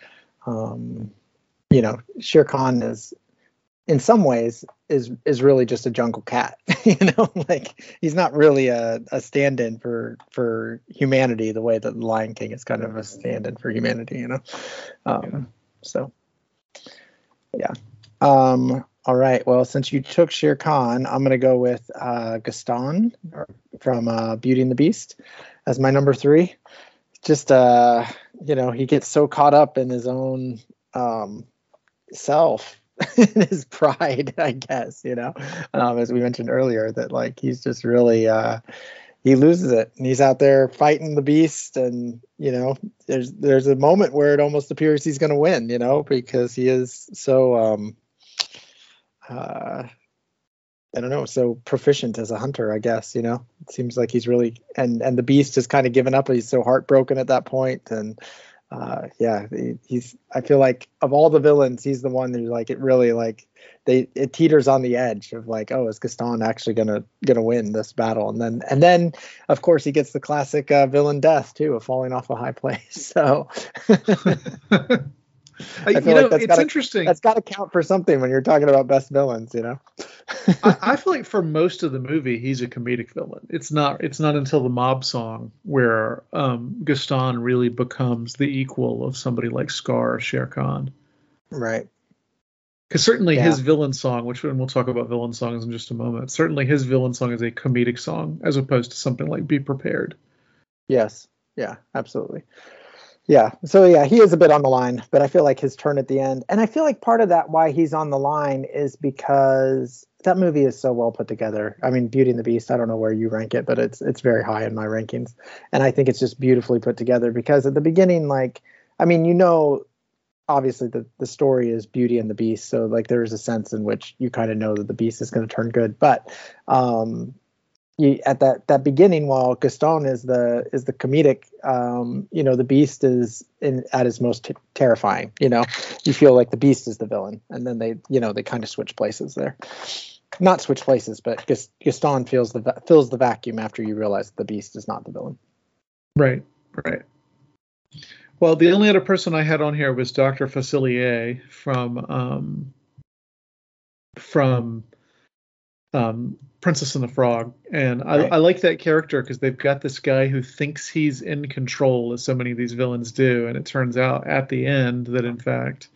[SPEAKER 1] Um, you know, Shere Khan is in some ways is is really just a jungle cat *laughs* you know *laughs* like he's not really a, a stand-in for for humanity the way that the lion king is kind of a stand-in for humanity you know? Um yeah. so yeah. Um all right. Well since you took shere khan i'm going to go with uh gaston from uh beauty and the beast as my number three. Just uh you know he gets so caught up in his own um self *laughs* his pride, I guess, you know, um, as we mentioned earlier, that like he's just really, uh, he loses it and he's out there fighting the beast. And, you know, there's, there's a moment where it almost appears he's going to win, you know, because he is so, um, uh, I don't know, so proficient as a hunter, I guess, you know, it seems like he's really, and, and the beast has kind of given up. He's so heartbroken at that point and, uh, yeah, he's. I feel like of all the villains, he's the one who's like it really like they it teeters on the edge of like, oh, is Gaston actually gonna gonna win this battle? And then and then of course he gets the classic uh, villain death too of falling off a high *laughs* place. So. *laughs* *laughs*
[SPEAKER 2] I, you know, it's
[SPEAKER 1] gotta,
[SPEAKER 2] interesting.
[SPEAKER 1] That's got to count for something when you're talking about best villains, you know. *laughs*
[SPEAKER 2] I, I, feel like for most of the movie, he's a comedic villain. It's not. It's not until the mob song where um, Gaston really becomes the equal of somebody like Scar or Shere Khan.
[SPEAKER 1] Right.
[SPEAKER 2] Because certainly yeah. his villain song, which and we'll talk about villain songs in just a moment. Certainly his villain song is a comedic song as opposed to something like "Be Prepared."
[SPEAKER 1] Yes. Yeah. Absolutely. Yeah. So yeah, he is a bit on the line, but I feel like his turn at the end, and I feel like part of that why he's on the line is because that movie is so well put together. I mean, Beauty and the Beast. I don't know where you rank it, but it's it's very high in my rankings, and I think it's just beautifully put together because at the beginning, like, I mean, you know, obviously the the story is Beauty and the Beast, so like there is a sense in which you kind of know that the Beast is going to turn good, but um, you, at that that beginning, while Gaston is the is the comedic, um, you know, the Beast is in at his most t- terrifying. You know, you feel like the Beast is the villain, and then they, you know, they kind of switch places there. Not switch places, but Gaston feels the fills the vacuum after you realize the Beast is not the villain.
[SPEAKER 2] Right, right. Well, the only other person I had on here was Doctor Facilier from um, from um, Princess and the Frog, and I, right. I like that character because they've got this guy who thinks he's in control, as so many of these villains do, and it turns out at the end that in fact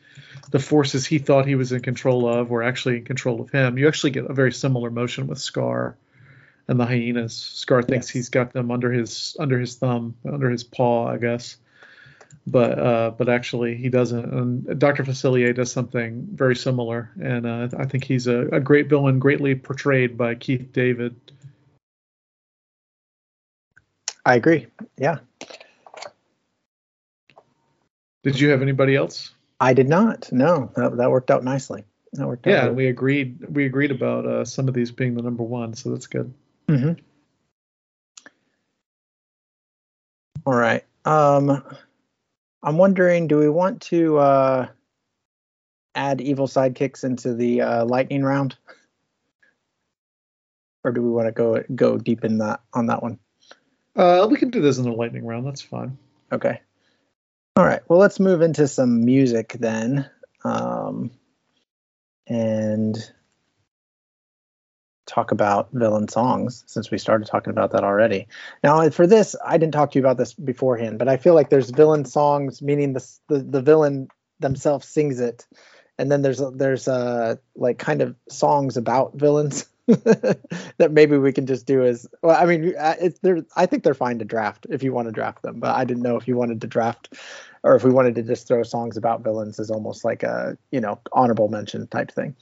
[SPEAKER 2] the forces he thought he was in control of were actually in control of him. You actually get a very similar motion with Scar and the hyenas. Scar thinks yes. he's got them under his under his thumb, under his paw, I guess but uh, but actually he doesn't. And Dr. Facilier does something very similar, and uh, I think he's a, a great villain, greatly portrayed by Keith David.
[SPEAKER 1] I agree. Yeah.
[SPEAKER 2] Did you have anybody else?
[SPEAKER 1] I did not. No, that, that worked out nicely. That worked
[SPEAKER 2] yeah, out we agreed. We agreed about uh, some of these being the number one, so that's good.
[SPEAKER 1] Mm-hmm. All right. Um, I'm wondering, do we want to uh, add evil sidekicks into the uh, lightning round, or do we want to go go deep in that on that one?
[SPEAKER 2] Uh, we can do this in the lightning round. That's fine.
[SPEAKER 1] Okay. All right. Well, let's move into some music then, um, and talk about villain songs since we started talking about that already. Now, for this, I didn't talk to you about this beforehand, but I feel like there's villain songs, meaning the the, the villain themselves sings it, and then there's there's uh like kind of songs about villains *laughs* that maybe we can just do as well. I mean, uh, it's there. I think they're fine to draft if you want to draft them, but I didn't know if you wanted to draft or if we wanted to just throw songs about villains as almost like a you know honorable mention type thing.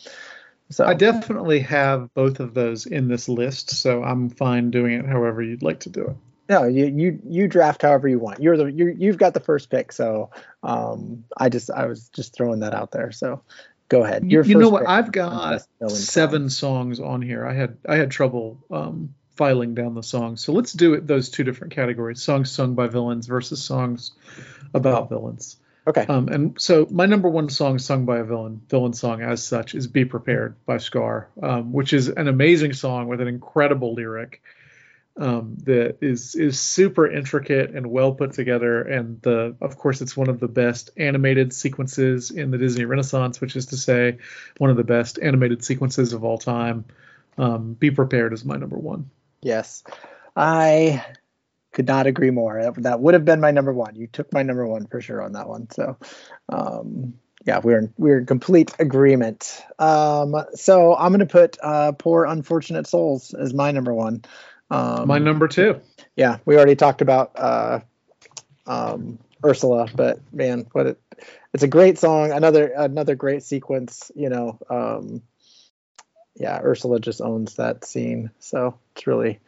[SPEAKER 2] So I definitely have both of those in this list, so I'm fine doing it however you'd like to do it.
[SPEAKER 1] No, you you you draft however you want. You're the you you've got the first pick, so um, I just I was just throwing that out there. So go ahead.
[SPEAKER 2] Your you know what? I've got seven songs on here. I had I had trouble um, filing down the songs, so let's do it those two different categories: songs sung by villains versus songs about villains.
[SPEAKER 1] Okay.
[SPEAKER 2] Um, and so my number one song sung by a villain, villain song as such, is "Be Prepared" by Scar, um, which is an amazing song with an incredible lyric um, that is is super intricate and well put together. And the of course it's one of the best animated sequences in the Disney Renaissance, which is to say, one of the best animated sequences of all time. Um, Be prepared is my number one.
[SPEAKER 1] Yes, I could not agree more. That, that would have been my number one. You took my number one for sure on that one. So, um, yeah, we're in, we're in complete agreement. Um, so I'm going to put uh, "Poor Unfortunate Souls" as my number one. Um,
[SPEAKER 2] my number two.
[SPEAKER 1] Yeah, we already talked about uh, um, Ursula, but man, what it, it's a great song. Another another great sequence. You know, um, yeah, Ursula just owns that scene. So it's really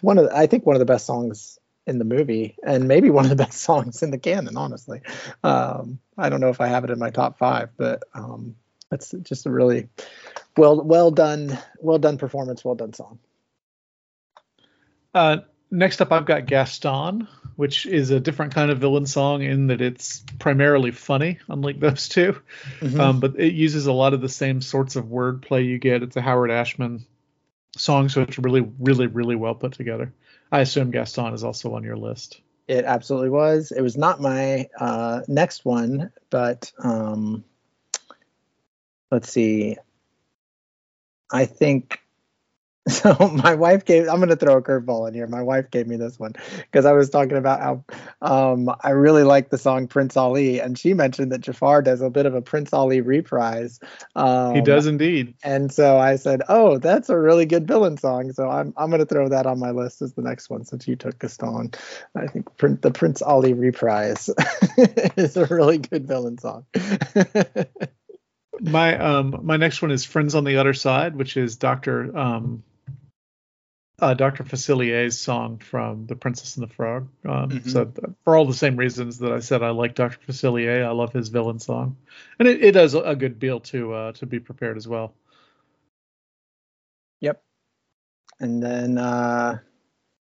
[SPEAKER 1] one of the, I think one of the best songs in the movie and maybe one of the best *laughs* songs in the canon honestly. Um, i don't know if i have it in my top five but um, it's just a really well well done well done performance well done song.
[SPEAKER 2] Uh, next up i've got gaston which is a different kind of villain song in that it's primarily funny unlike those 2 mm-hmm. um, but it uses a lot of the same sorts of wordplay you get. It's a howard ashman song so it's really really really well put together I assume Gaston is also on your list.
[SPEAKER 1] It absolutely was. It was not my uh, next one, but um, let's see. I think *laughs* so my wife gave i'm going to throw a curveball in here. My wife gave me this one because i was talking about how um, i really like the song prince ali and she mentioned that jafar does a bit of a prince ali reprise
[SPEAKER 2] um, he does indeed.
[SPEAKER 1] and so i said oh that's a really good villain song. So i'm, I'm going to throw that on my list as the next one since you took gaston i think print, the prince ali reprise *laughs* is a really good villain song. *laughs*
[SPEAKER 2] My um my next one is friends on the other side which is dr um uh, Dr. Facilier's song from The Princess and the Frog. Um, mm-hmm. So for all the same reasons that I said I like Dr. Facilier, I love his villain song, and it, it does a good deal to uh, to be prepared as well.
[SPEAKER 1] Yep. And then, uh,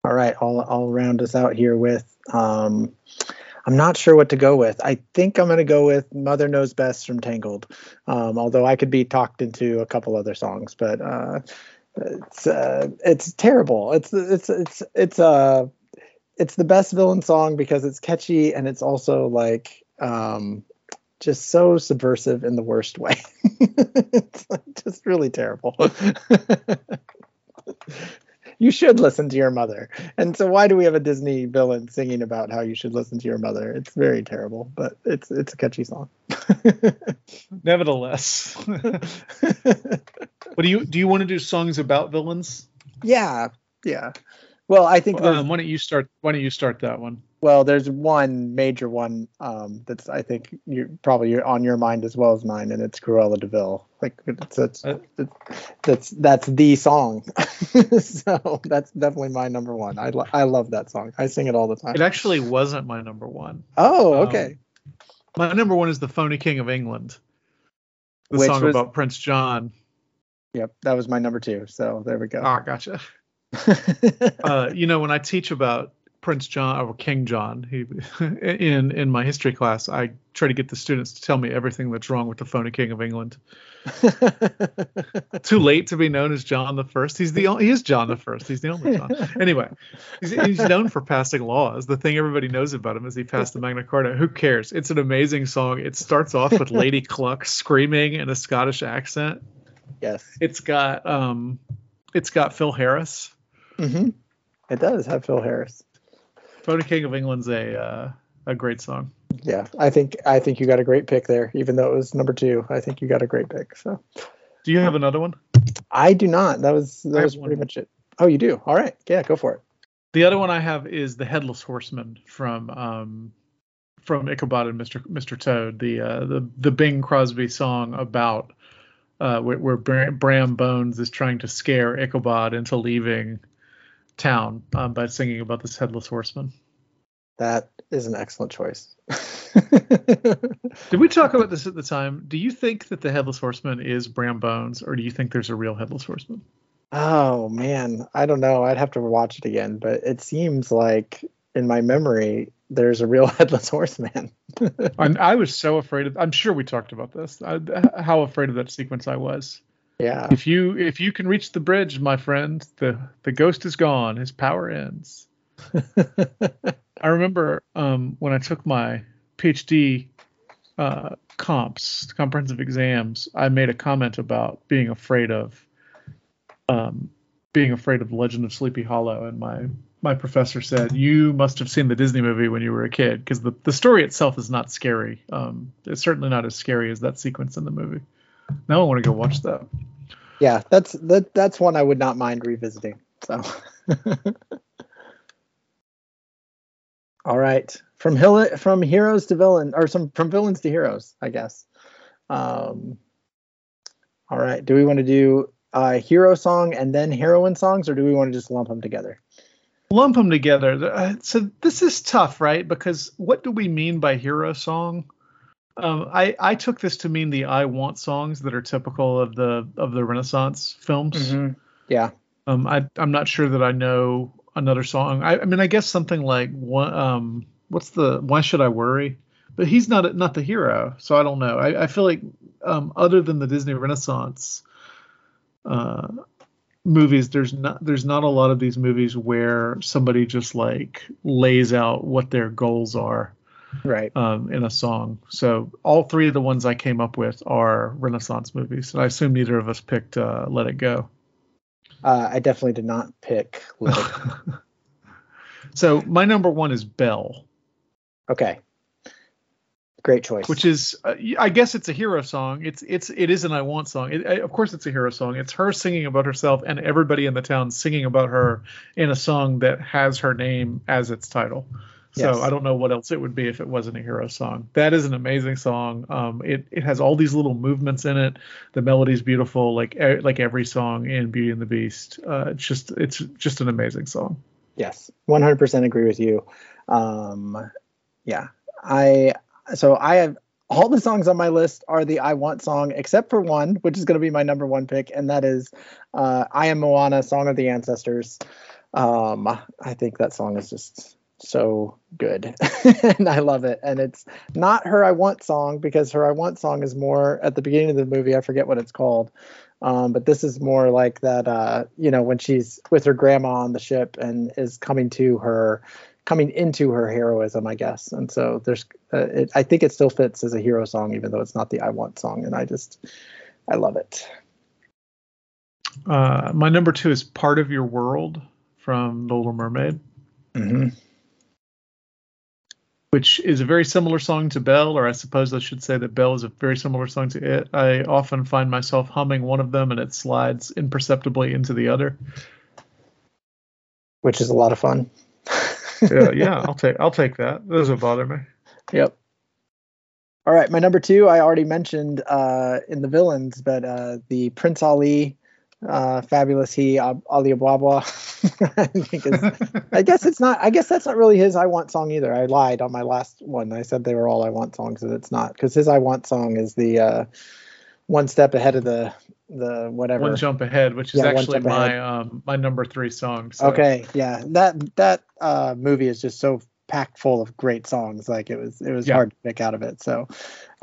[SPEAKER 1] all right, I'll I'll round us out here with. Um, I'm not sure what to go with. I think I'm going to go with Mother Knows Best from Tangled. Um, although I could be talked into a couple other songs, but uh, it's uh, it's terrible. It's it's it's it's uh it's the best villain song because it's catchy and it's also like um just so subversive in the worst way. *laughs* it's like just really terrible. *laughs* you should listen to your mother. And so why do we have a Disney villain singing about how you should listen to your mother? It's very terrible, but it's it's a catchy song. *laughs*
[SPEAKER 2] Nevertheless. *laughs* what do you do you want to do songs about villains?
[SPEAKER 1] Yeah. Yeah. Well, I think
[SPEAKER 2] um, why don't you start why don't you start that one?
[SPEAKER 1] Well, there's one major one um, that's I think you probably on your mind as well as mine, and it's Cruella de Vil. Like it's, it's, uh, it's that's that's the song. *laughs* so that's definitely my number one. I lo- I love that song. I sing it all the time.
[SPEAKER 2] It actually wasn't my number one.
[SPEAKER 1] Oh, um, okay. Um,
[SPEAKER 2] my number one is the Phony King of England. The Which song was, about Prince John.
[SPEAKER 1] Yep, that was my number two. So there we go.
[SPEAKER 2] Ah, gotcha. *laughs* uh, you know, when I teach about Prince John or King John. He *laughs* in in my history class, I try to get the students to tell me everything that's wrong with the phony King of England. *laughs* Too late to be known as John the First. He's the only, he is John the First. He's the only John. Anyway, he's, he's known for passing laws. The thing everybody knows about him is he passed the Magna Carta. Who cares? It's an amazing song. It starts off with Lady Cluck screaming in a Scottish accent.
[SPEAKER 1] Yes.
[SPEAKER 2] It's got um, it's got Phil Harris.
[SPEAKER 1] Mm-hmm. It does have Phil Harris.
[SPEAKER 2] Phony King of England's a uh, a great song.
[SPEAKER 1] Yeah, I think I think you got a great pick there, even though it was number two. I think you got a great pick. So,
[SPEAKER 2] do you have another one?
[SPEAKER 1] I do not. That was that was pretty much it. Oh, you do. All right. Yeah, go for it.
[SPEAKER 2] The other one I have is the Headless Horseman from um, from Ichabod and Mr. Mr. Toad, the uh, the the Bing Crosby song about uh, where, where Brom Bones is trying to scare Ichabod into leaving town um, by singing about this headless horseman.
[SPEAKER 1] That is an excellent choice.
[SPEAKER 2] Did we talk *laughs* about this at the time? Do you think that the headless horseman is Brom Bones, or do you think there's a real headless horseman?
[SPEAKER 1] Oh man, I don't know. I'd have to watch it again, but it seems like in my memory there's a real *laughs* headless horseman. *laughs*
[SPEAKER 2] I was so afraid of. I'm sure we talked about this. I, how afraid of that sequence I was.
[SPEAKER 1] Yeah.
[SPEAKER 2] If you if you can reach the bridge, my friend, the the ghost is gone. His power ends. *laughs* I remember um, when I took my PhD uh, comps, comprehensive exams, I made a comment about being afraid of um, being afraid of Legend of Sleepy Hollow, and my my professor said you must have seen the Disney movie when you were a kid because the the story itself is not scary. Um, it's certainly not as scary as that sequence in the movie. Now I want to go watch that.
[SPEAKER 1] Yeah, that's that that's one I would not mind revisiting. So *laughs* All right. From hill from heroes to villain or some from villains to heroes, I guess. Um all right. Do we want to do a hero song and then heroine songs or do we want to just lump them together?
[SPEAKER 2] lump them together. Uh, so this is tough, right? Because what do we mean by hero song? Um, I I took this to mean the I want songs that are typical of the of the Renaissance films.
[SPEAKER 1] Mm-hmm. Yeah.
[SPEAKER 2] Um, I I'm not sure that I know another song. I, I mean, I guess something like um what's the Why Should I Worry? But he's not not the hero, so I don't know. I, I feel like um, other than the Disney Renaissance uh, movies, there's not there's not a lot of these movies where somebody just like lays out what their goals are
[SPEAKER 1] Right.
[SPEAKER 2] um, in a song. So all three of the ones I came up with are Renaissance movies, and I assume neither of us picked uh, Let It Go.
[SPEAKER 1] Uh, I definitely did not pick Let It Go. *laughs*
[SPEAKER 2] So my number one is Belle
[SPEAKER 1] Okay. Great choice.
[SPEAKER 2] which is uh, I guess it's a hero song. It's it's it is an I want song. It, I- of course it's a hero song. It's her singing about herself and everybody in the town singing about her in a song that has her name as its title. So
[SPEAKER 1] Yes.
[SPEAKER 2] I don't know what else it would be if it wasn't a hero song. That is an amazing song. Um, it it has all these little movements in it. The melody's beautiful, like e- like every song in Beauty and the Beast. Uh, it's just it's just an amazing song.
[SPEAKER 1] Yes, 100% agree with you. Um, yeah, I so I have all the songs on my list are the I Want song, except for one, which is going to be my number one pick, and that is uh, I Am Moana, Song of the Ancestors. Um, I think that song is just so good, *laughs* and I love it. And it's not her I Want song because her I Want song is more at the beginning of the movie. I forget what it's called. Um, but this is more like that, uh, you know, when she's with her grandma on the ship and is coming to her, coming into her heroism, I guess. And so there's, uh, it, I think it still fits as a hero song, even though it's not the I Want song. And I just, I love it.
[SPEAKER 2] Uh, my number two is Part of Your World from The Little Mermaid.
[SPEAKER 1] Mm-hmm.
[SPEAKER 2] Which is a very similar song to Belle, or I suppose I should say that Belle is a very similar song to it. I often find myself humming one of them and it slides imperceptibly into the other.
[SPEAKER 1] Which is a lot of fun. *laughs*
[SPEAKER 2] Yeah, yeah, *laughs* I'll take I'll take that. That doesn't bother me.
[SPEAKER 1] Yep. All right, my number two, I already mentioned uh, in the villains, but uh, the Prince Ali, uh, fabulous he, Ab- Ali Ababwa. *laughs* I I guess it's not. I guess that's not really his "I Want" song either. I lied on my last one. I said they were all "I Want" songs, and it's not because his "I Want" song is the uh, one step ahead of the the whatever.
[SPEAKER 2] One jump ahead, which is
[SPEAKER 1] Yeah,
[SPEAKER 2] actually my um my number three song. So.
[SPEAKER 1] Okay, yeah, that that uh, movie is just so packed full of great songs. Like it was it was
[SPEAKER 2] Yeah.
[SPEAKER 1] hard to pick out of it. So,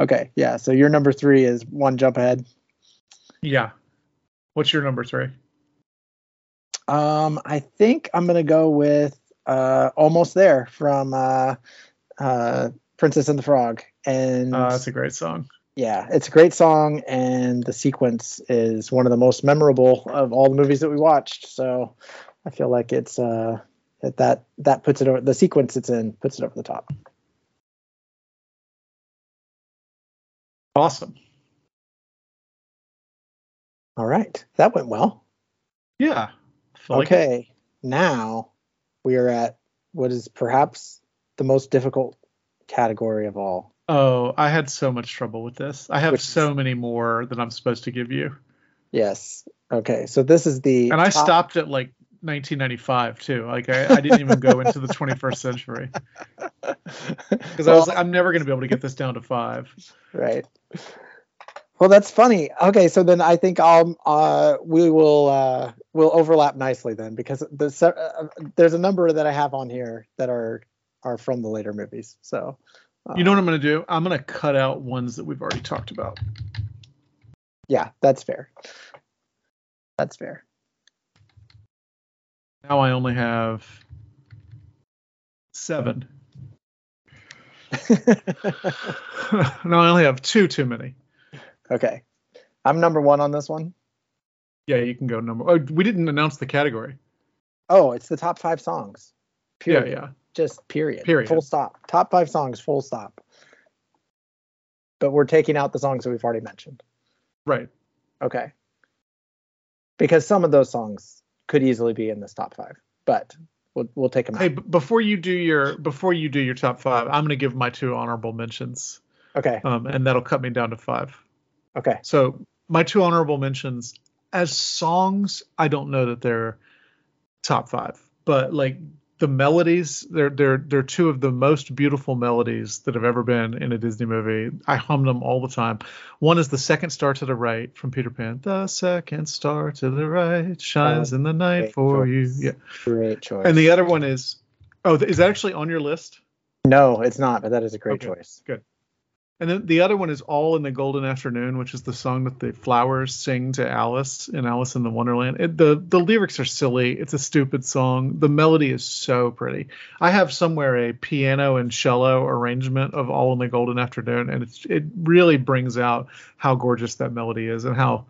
[SPEAKER 1] okay, yeah. So your number three is one jump ahead.
[SPEAKER 2] Yeah. What's your number three?
[SPEAKER 1] Um, I think I'm gonna go with uh, almost there from uh, uh, Princess and the Frog, and
[SPEAKER 2] Uh, that's a great song.
[SPEAKER 1] yeah, it's a great song, and the sequence is one of the most memorable of all the movies that we watched. So I feel like it's uh, that that that puts it over the sequence it's in puts it over the top.
[SPEAKER 2] Awesome.
[SPEAKER 1] All right, that went well.
[SPEAKER 2] Yeah. Feel like.
[SPEAKER 1] Okay, now we are at what is perhaps the most difficult category of all.
[SPEAKER 2] Oh, I had so much trouble with this. I have
[SPEAKER 1] Which
[SPEAKER 2] so
[SPEAKER 1] is-
[SPEAKER 2] many more than I'm supposed to give you.
[SPEAKER 1] Yes. Okay, so this is the
[SPEAKER 2] And I
[SPEAKER 1] top-
[SPEAKER 2] stopped at like 1995 too. Like I, I didn't even go into the 21st century *laughs* because I was like, I'm never going to be able to get this down to five.
[SPEAKER 1] right. Well, that's funny. Okay, so then I think I'll uh, we will uh, will overlap nicely then because the, uh, there's a number that I have on here that are are from the later movies. So uh,
[SPEAKER 2] You know what I'm going to do? I'm going to cut out ones that we've already talked about.
[SPEAKER 1] yeah, that's fair. That's fair.
[SPEAKER 2] Now I only have seven. *laughs* *laughs* no, I only have two too many.
[SPEAKER 1] Okay. I'm number one on this one.
[SPEAKER 2] Yeah, you can go number. Oh, we didn't announce the category.
[SPEAKER 1] Oh, it's the top five songs. Period.
[SPEAKER 2] Yeah, yeah.
[SPEAKER 1] Just period.
[SPEAKER 2] Period.
[SPEAKER 1] Full stop. Top five songs, full stop. But we're taking out the songs that we've already mentioned.
[SPEAKER 2] Right.
[SPEAKER 1] Okay. Because some of those songs could easily be in this top five, but we'll we'll take them
[SPEAKER 2] Hey,
[SPEAKER 1] out.
[SPEAKER 2] b- before you do your before you do your top five, I'm gonna give my two honorable mentions,
[SPEAKER 1] Okay.
[SPEAKER 2] um, and that'll cut me down to five.
[SPEAKER 1] Okay.
[SPEAKER 2] So my two honorable mentions as songs, I don't know that they're top five, but like the melodies, they're they're they're two of the most beautiful melodies that have ever been in a Disney movie. I hum them all the time. One is the second star to the right from Peter Pan. The second star to the right shines
[SPEAKER 1] Oh,
[SPEAKER 2] in the night for
[SPEAKER 1] choice.
[SPEAKER 2] you. Yeah.
[SPEAKER 1] Great choice.
[SPEAKER 2] And the other one is oh, is that actually on your list?
[SPEAKER 1] no, it's not, but that is a great
[SPEAKER 2] Okay.
[SPEAKER 1] choice.
[SPEAKER 2] And then the other one is All in the Golden Afternoon, which is the song that the flowers sing to Alice in Alice in the Wonderland. It, the the lyrics are silly. It's a stupid song. The melody is so pretty. I have somewhere a piano and cello arrangement of All in the Golden Afternoon, and it really brings out how gorgeous that melody is and how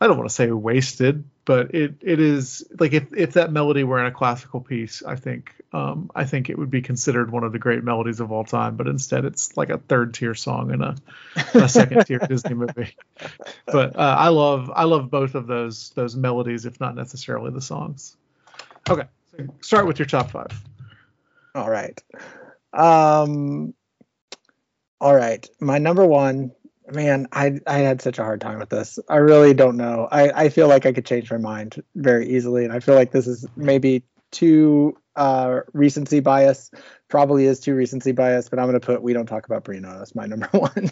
[SPEAKER 2] I don't want to say wasted, but it it is like if if that melody were in a classical piece, I think um, I think it would be considered one of the great melodies of all time. But instead, it's like a third tier song in a, a second tier *laughs* Disney movie. But uh, I love I love both of those those melodies, if not necessarily the songs. Okay, so start with your top five.
[SPEAKER 1] All right. Um all right. My number one, man, I I had such a hard time with this. I really don't know. I, I feel like I could change my mind very easily. And I feel like this is maybe too uh recency bias. Probably is too recency bias, but I'm gonna put we don't talk about Bruno as my number *laughs* one.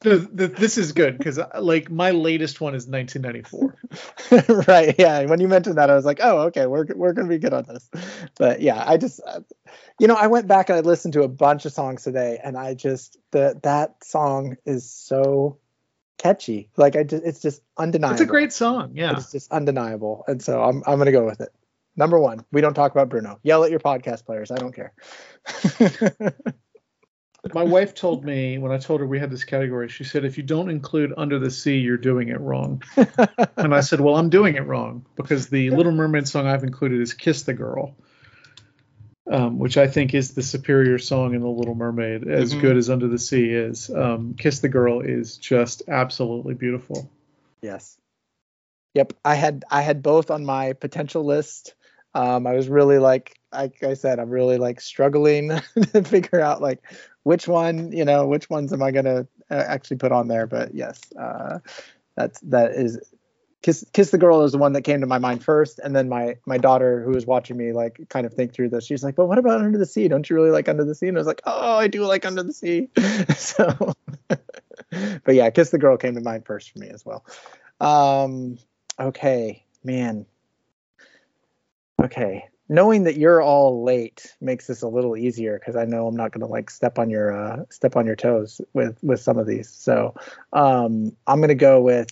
[SPEAKER 2] The, the, this is good because like my latest one is 1994. *laughs*
[SPEAKER 1] right. Yeah. When you mentioned that, I was like, oh, okay, we're we're gonna be good on this. But yeah, I just, uh, you know, I went back and I listened to a bunch of songs today, and I just the that song is so catchy. Like I just, it's just undeniable.
[SPEAKER 2] It's a great song. Yeah.
[SPEAKER 1] It's just undeniable, and so I'm I'm gonna go with it. Number one, we don't talk about Bruno. Yell at your podcast players. I don't care. *laughs*
[SPEAKER 2] My wife told me when I told her we had this category, she said, if you don't include Under the Sea, you're doing it wrong. *laughs* and I said, well, I'm doing it wrong because the Little Mermaid song I've included is Kiss the Girl, um, which I think is the superior song in The Little Mermaid, as
[SPEAKER 1] Mhm.
[SPEAKER 2] good as Under the Sea is. Um, Kiss the Girl is just absolutely beautiful.
[SPEAKER 1] Yes. Yep. I had I had both on my potential list. Um, I was really like like I said, I'm really like struggling *laughs* to figure out like which one, you know, which ones am I gonna uh, actually put on there. But yes, uh, that's that is kiss kiss the girl is the one that came to my mind first, and then my my daughter who was watching me like kind of think through this. She's like, "But what about Under the Sea? Don't you really like Under the Sea?" And I was like, "Oh, I do like Under the Sea." *laughs* so, *laughs* but yeah, kiss the girl came to mind first for me as well. Um, okay, man. Okay, knowing that you're all late makes this a little easier because I know I'm not gonna like step on your uh, step on your toes with with some of these. So um, I'm gonna go with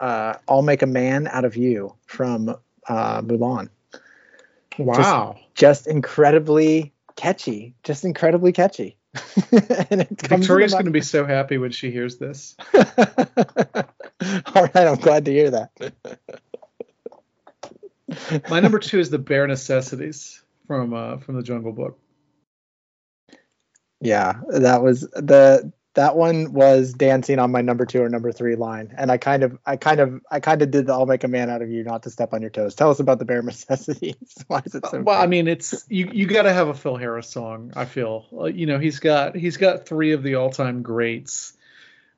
[SPEAKER 1] uh, "I'll Make a Man Out of You" from uh, Mulan.
[SPEAKER 2] Wow.
[SPEAKER 1] Just incredibly catchy. Just incredibly catchy. *laughs* and
[SPEAKER 2] Victoria's going to be so happy when she hears this. *laughs*
[SPEAKER 1] All right, I'm glad to hear that.
[SPEAKER 2] My number two is the Bare Necessities from uh, from the Jungle Book.
[SPEAKER 1] Yeah, that was the that one was dancing on my number two or number three line, and I kind of, I kind of, I kind of did the "I'll make a man out of you" not to step on your toes. Tell us about the bare *laughs* necessities. Why is it so?
[SPEAKER 2] well, I mean, it's you. You got to have a Phil Harris song. I feel. Uh, you know, he's got he's got three of the all-time greats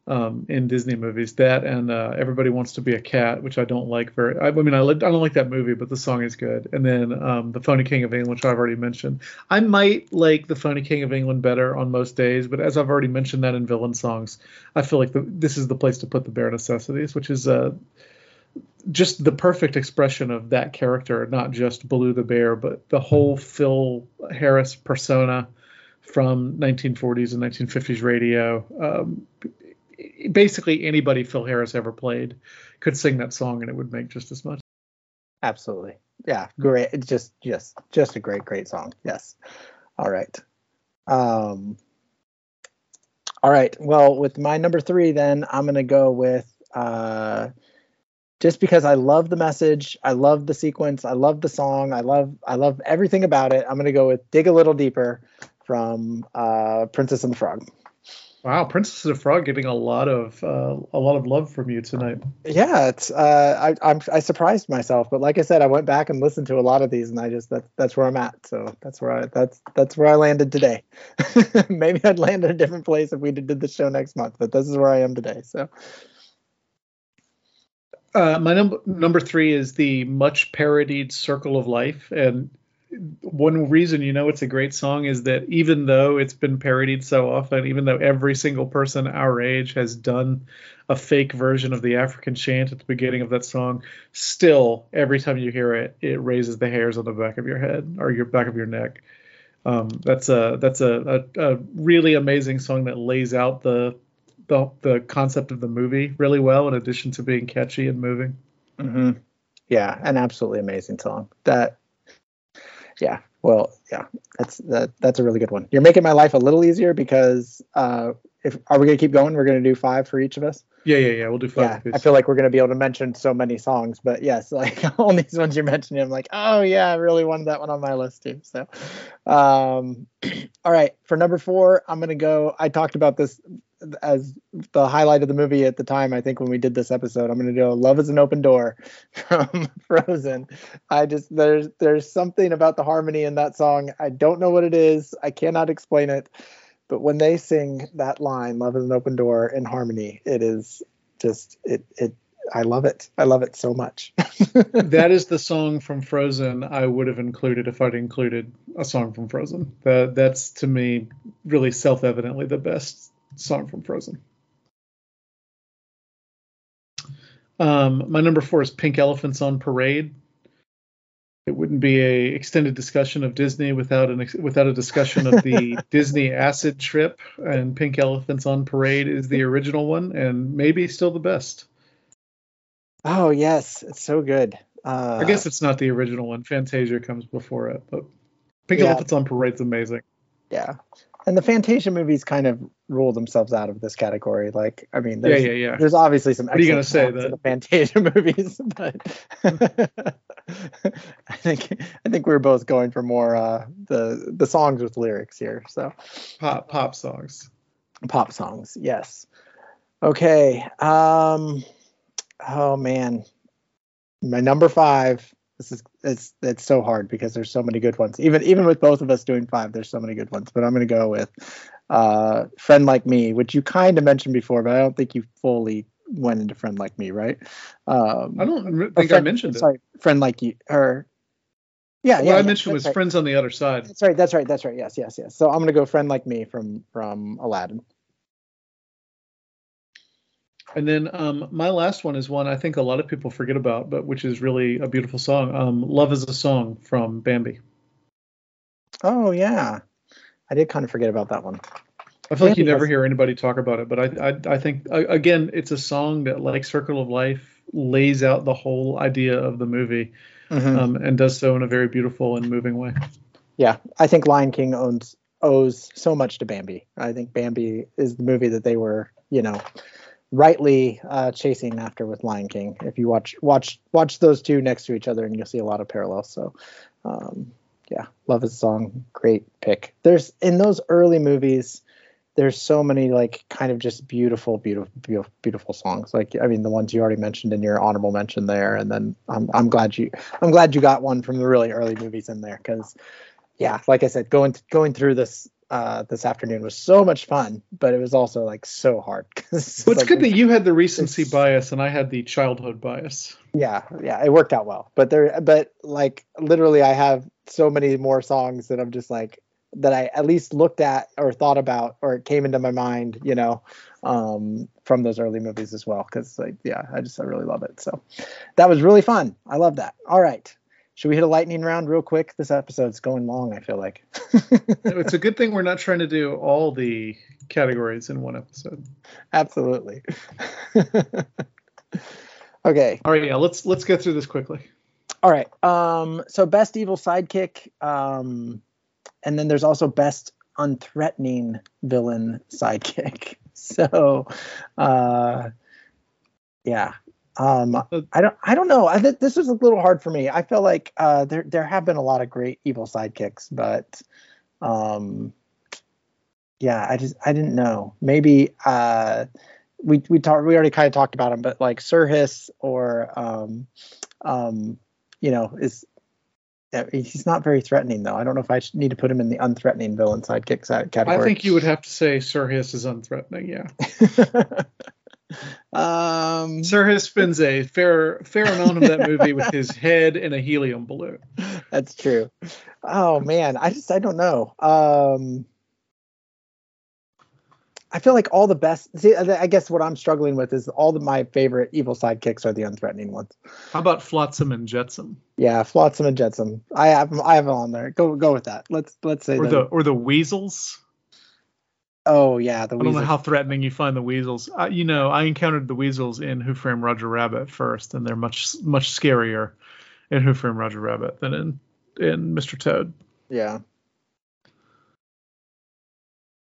[SPEAKER 2] um, in Disney movies. That and uh, Everybody Wants to Be a Cat, which I don't like very. I, I mean, I, li- I don't like that movie, but the song is good. And then um, the Phony King of England, which I've already mentioned. I might like the Phony King of England better on most days, but as I've already mentioned that in villain songs, I feel like the, this is the place to put the bare necessities, which is uh, just the perfect expression of that character, not just Baloo the bear, but the whole Phil Harris persona from 1940s and 1950s radio. Um, basically anybody Phil Harris ever played could sing that song and it would make just as much.
[SPEAKER 1] Absolutely. Yeah, great. It's just just just a great great song. Yes. All right. Um All right. Well, with my number 3 then I'm going to go with uh just because I love the message, I love the sequence, I love the song, I love I love everything about it. I'm going to go with Dig a Little Deeper from uh Princess and the Frog.
[SPEAKER 2] Wow, Princess of the Frog getting a lot of uh, a lot of love from you tonight.
[SPEAKER 1] Yeah, it's uh, I I'm, I surprised myself, but like I said, I went back and listened to a lot of these, and I just that's that's where I'm at. So that's where I that's that's where I landed today. *laughs* Maybe I'd land in a different place if we did the show next month, but this is where I am today. So.
[SPEAKER 2] Uh, my number number three is the much parodied "Circle of Life," and one reason you know it's a great song is that even though it's been parodied so often, even though every single person our age has done a fake version of the African chant at the beginning of that song, still every time you hear it, it raises the hairs on the back of your head or your back of your neck. Um, that's a that's a, a, a really amazing song that lays out the, the the concept of the movie really well, in addition to being catchy and moving.
[SPEAKER 1] Mm-hmm. Yeah, an absolutely amazing song. That yeah. Well yeah. That's that that's a really good one. You're making my life a little easier because uh if are we gonna keep going? We're gonna do five for each of us?
[SPEAKER 2] Yeah yeah yeah. We'll do five
[SPEAKER 1] yeah. i feel like we're gonna be able to mention so many songs but yes *laughs* like all these ones you're mentioning i'm like oh yeah i really wanted that one on my list too so. Um *clears throat* all right. For number four i'm gonna go i talked about this as the highlight of the movie at the time. I think when we did this episode, I'm going to do "Love Is an Open Door" *laughs* from Frozen. I just there's there's something about the harmony in that song. I don't know what it is. I cannot explain it, but when they sing that line "Love Is an Open Door" in harmony, it is just it it. I love it. I love it so much. *laughs*
[SPEAKER 2] that is the song from Frozen I would have included if I'd included a song from Frozen. That that's to me really self-evidently the best song from Frozen. Um, my number four is Pink Elephants on Parade. It wouldn't be a extended discussion of Disney without an without a discussion of the *laughs* Disney acid trip. And Pink Elephants on Parade is the original one, and maybe still the best.
[SPEAKER 1] Oh yes, it's so good. Uh,
[SPEAKER 2] I guess it's not the original one. Fantasia comes before it, but Pink yeah. Elephants on Parade's amazing.
[SPEAKER 1] Yeah, and the Fantasia movies kind of rule themselves out of this category. Like, I mean,
[SPEAKER 2] yeah, yeah, yeah.
[SPEAKER 1] There's obviously some.
[SPEAKER 2] What are you gonna say? That
[SPEAKER 1] the Fantasia *laughs* movies, but *laughs* I think I think we're both going for more uh, the the songs with lyrics here. So
[SPEAKER 2] pop pop songs.
[SPEAKER 1] Pop songs, yes. Okay. Um. Oh man, my number five this is it's it's so hard because there's so many good ones. Even even with both of us doing five, there's so many good ones. But I'm gonna go with uh, "Friend Like Me," which you kind of mentioned before, but I don't think you fully went into "Friend Like Me," right?
[SPEAKER 2] Um, I don't think friend, I mentioned
[SPEAKER 1] sorry,
[SPEAKER 2] it.
[SPEAKER 1] "Friend Like You," or yeah,
[SPEAKER 2] what
[SPEAKER 1] yeah.
[SPEAKER 2] I
[SPEAKER 1] yeah,
[SPEAKER 2] mentioned was right. "Friends on the Other Side."
[SPEAKER 1] That's right. That's right. That's right. Yes, yes, yes. So I'm gonna go "Friend Like Me" from from Aladdin.
[SPEAKER 2] And then um, my last one is one I think a lot of people forget about, but which is really a beautiful song. Um, "Love Is a Song" from Bambi.
[SPEAKER 1] Oh yeah, I did kind of forget about that one.
[SPEAKER 2] I feel like you never hear anybody talk about it, but I I, I think again it's a song that, like "Circle of Life," lays out the whole idea of the movie, mm-hmm. um, and does so in a very beautiful and moving way.
[SPEAKER 1] Yeah, I think Lion King owns owes so much to Bambi. I think Bambi is the movie that they were, you know, rightly uh, chasing after with Lion King. If you watch watch watch those two next to each other, and you'll see a lot of parallels. So, um, yeah, love his song. Great pick. There's in those early movies. There's so many like kind of just beautiful, beautiful, beautiful, beautiful songs. Like I mean, the ones you already mentioned in your honorable mention there, and then I'm I'm glad you I'm glad you got one from the really early movies in there because yeah, like I said, going going through this uh, this afternoon was so much fun, but it was also like so hard. *laughs*
[SPEAKER 2] well, it's like, good that you had the recency bias and I had the childhood bias.
[SPEAKER 1] Yeah, yeah, it worked out well. But there, but like literally, I have so many more songs that I'm just like that I at least looked at or thought about or it came into my mind, you know, um, from those early movies as well. Because like, yeah, I just I really love it. So that was really fun. I love that. All right, should we hit a lightning round real quick? This episode's going long. I feel like. *laughs*
[SPEAKER 2] it's a good thing we're not trying to do all the categories in one episode.
[SPEAKER 1] Absolutely. *laughs* okay.
[SPEAKER 2] All right, yeah, let's let's go through this quickly.
[SPEAKER 1] All right. Um, so best evil sidekick, um, and then there's also best unthreatening villain sidekick. *laughs* So, uh, yeah. Um, I don't. I don't know. I think this was a little hard for me. I feel like uh, there there have been a lot of great evil sidekicks, but um, yeah, I just I didn't know. Maybe uh, we we talked. We already kind of talked about him, but like Sir Hiss or um, um, you know, is he's not very threatening though. I don't know if I need to put him in the unthreatening villain sidekick category.
[SPEAKER 2] I think you would have to say Sir Hiss is unthreatening. Yeah. *laughs*
[SPEAKER 1] um,
[SPEAKER 2] Sir Hiss spends a fair fair amount of that movie with his head in a helium balloon.
[SPEAKER 1] That's true. Oh man, I just I don't know. Um, I feel like all the best. See, I guess what I'm struggling with is all of my favorite evil sidekicks are the unthreatening ones.
[SPEAKER 2] How about Flotsam and Jetsam?
[SPEAKER 1] Yeah, Flotsam and Jetsam. I have I have on there. Go go with that. Let's let's say
[SPEAKER 2] or the or the weasels.
[SPEAKER 1] Oh yeah, the
[SPEAKER 2] I don't know how threatening you find the weasels. Uh, you know, I encountered the weasels in Who Framed Roger Rabbit first, and they're much much scarier in Who Framed Roger Rabbit than in in Mr. Toad.
[SPEAKER 1] Yeah.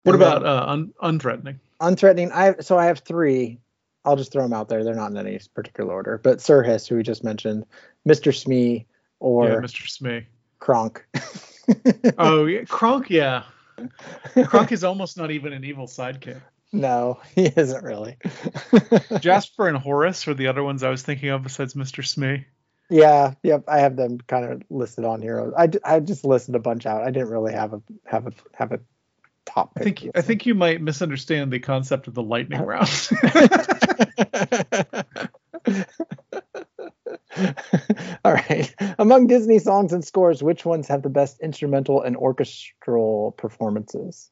[SPEAKER 2] What and about uh, un- unthreatening?
[SPEAKER 1] Unthreatening. I so I have three. I'll just throw them out there. They're not in any particular order. But Sir Sirhis, who we just mentioned, Mr. Smee, or
[SPEAKER 2] yeah, Mr. Smee,
[SPEAKER 1] Kronk. *laughs*
[SPEAKER 2] oh yeah, Kronk. Yeah, *laughs* Kronk is almost not even an evil sidekick.
[SPEAKER 1] No, *laughs* he isn't really. *laughs*
[SPEAKER 2] Jasper and Horace are the other ones I was thinking of besides Mr. Smee.
[SPEAKER 1] Yeah, yep, I have them kind of listed on here. I, I just listed a bunch out. I didn't really have a have a have a top.
[SPEAKER 2] I think I think you might misunderstand the concept of the lightning round. *laughs*
[SPEAKER 1] All right. Among Disney songs and scores, which ones have the best instrumental and orchestral performances?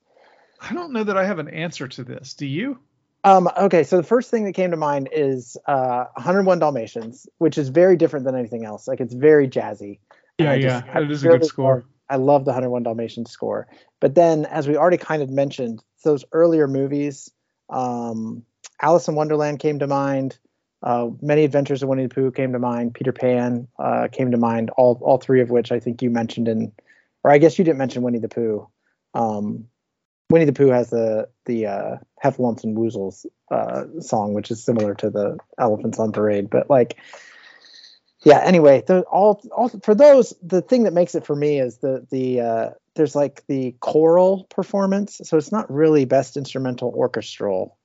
[SPEAKER 2] I don't know that I have an answer to this. Do you?
[SPEAKER 1] Um, okay, so the first thing that came to mind is uh, 101 Dalmatians, which is very different than anything else. Like it's very jazzy.
[SPEAKER 2] Yeah, yeah, it is a good score.
[SPEAKER 1] I love the 101 Dalmatians score. But then, as we already kind of mentioned, those earlier movies, um, Alice in Wonderland came to mind. Uh, Many Adventures of Winnie the Pooh came to mind. Peter Pan uh, came to mind. All all three of which I think you mentioned in, or I guess you didn't mention Winnie the Pooh. Um, Winnie the Pooh has the the uh, Heffalumps and Woozles uh, song, which is similar to the Elephants on Parade. But like, yeah. Anyway, all all for those. The thing that makes it for me is the the uh, there's like the choral performance. So it's not really best instrumental orchestral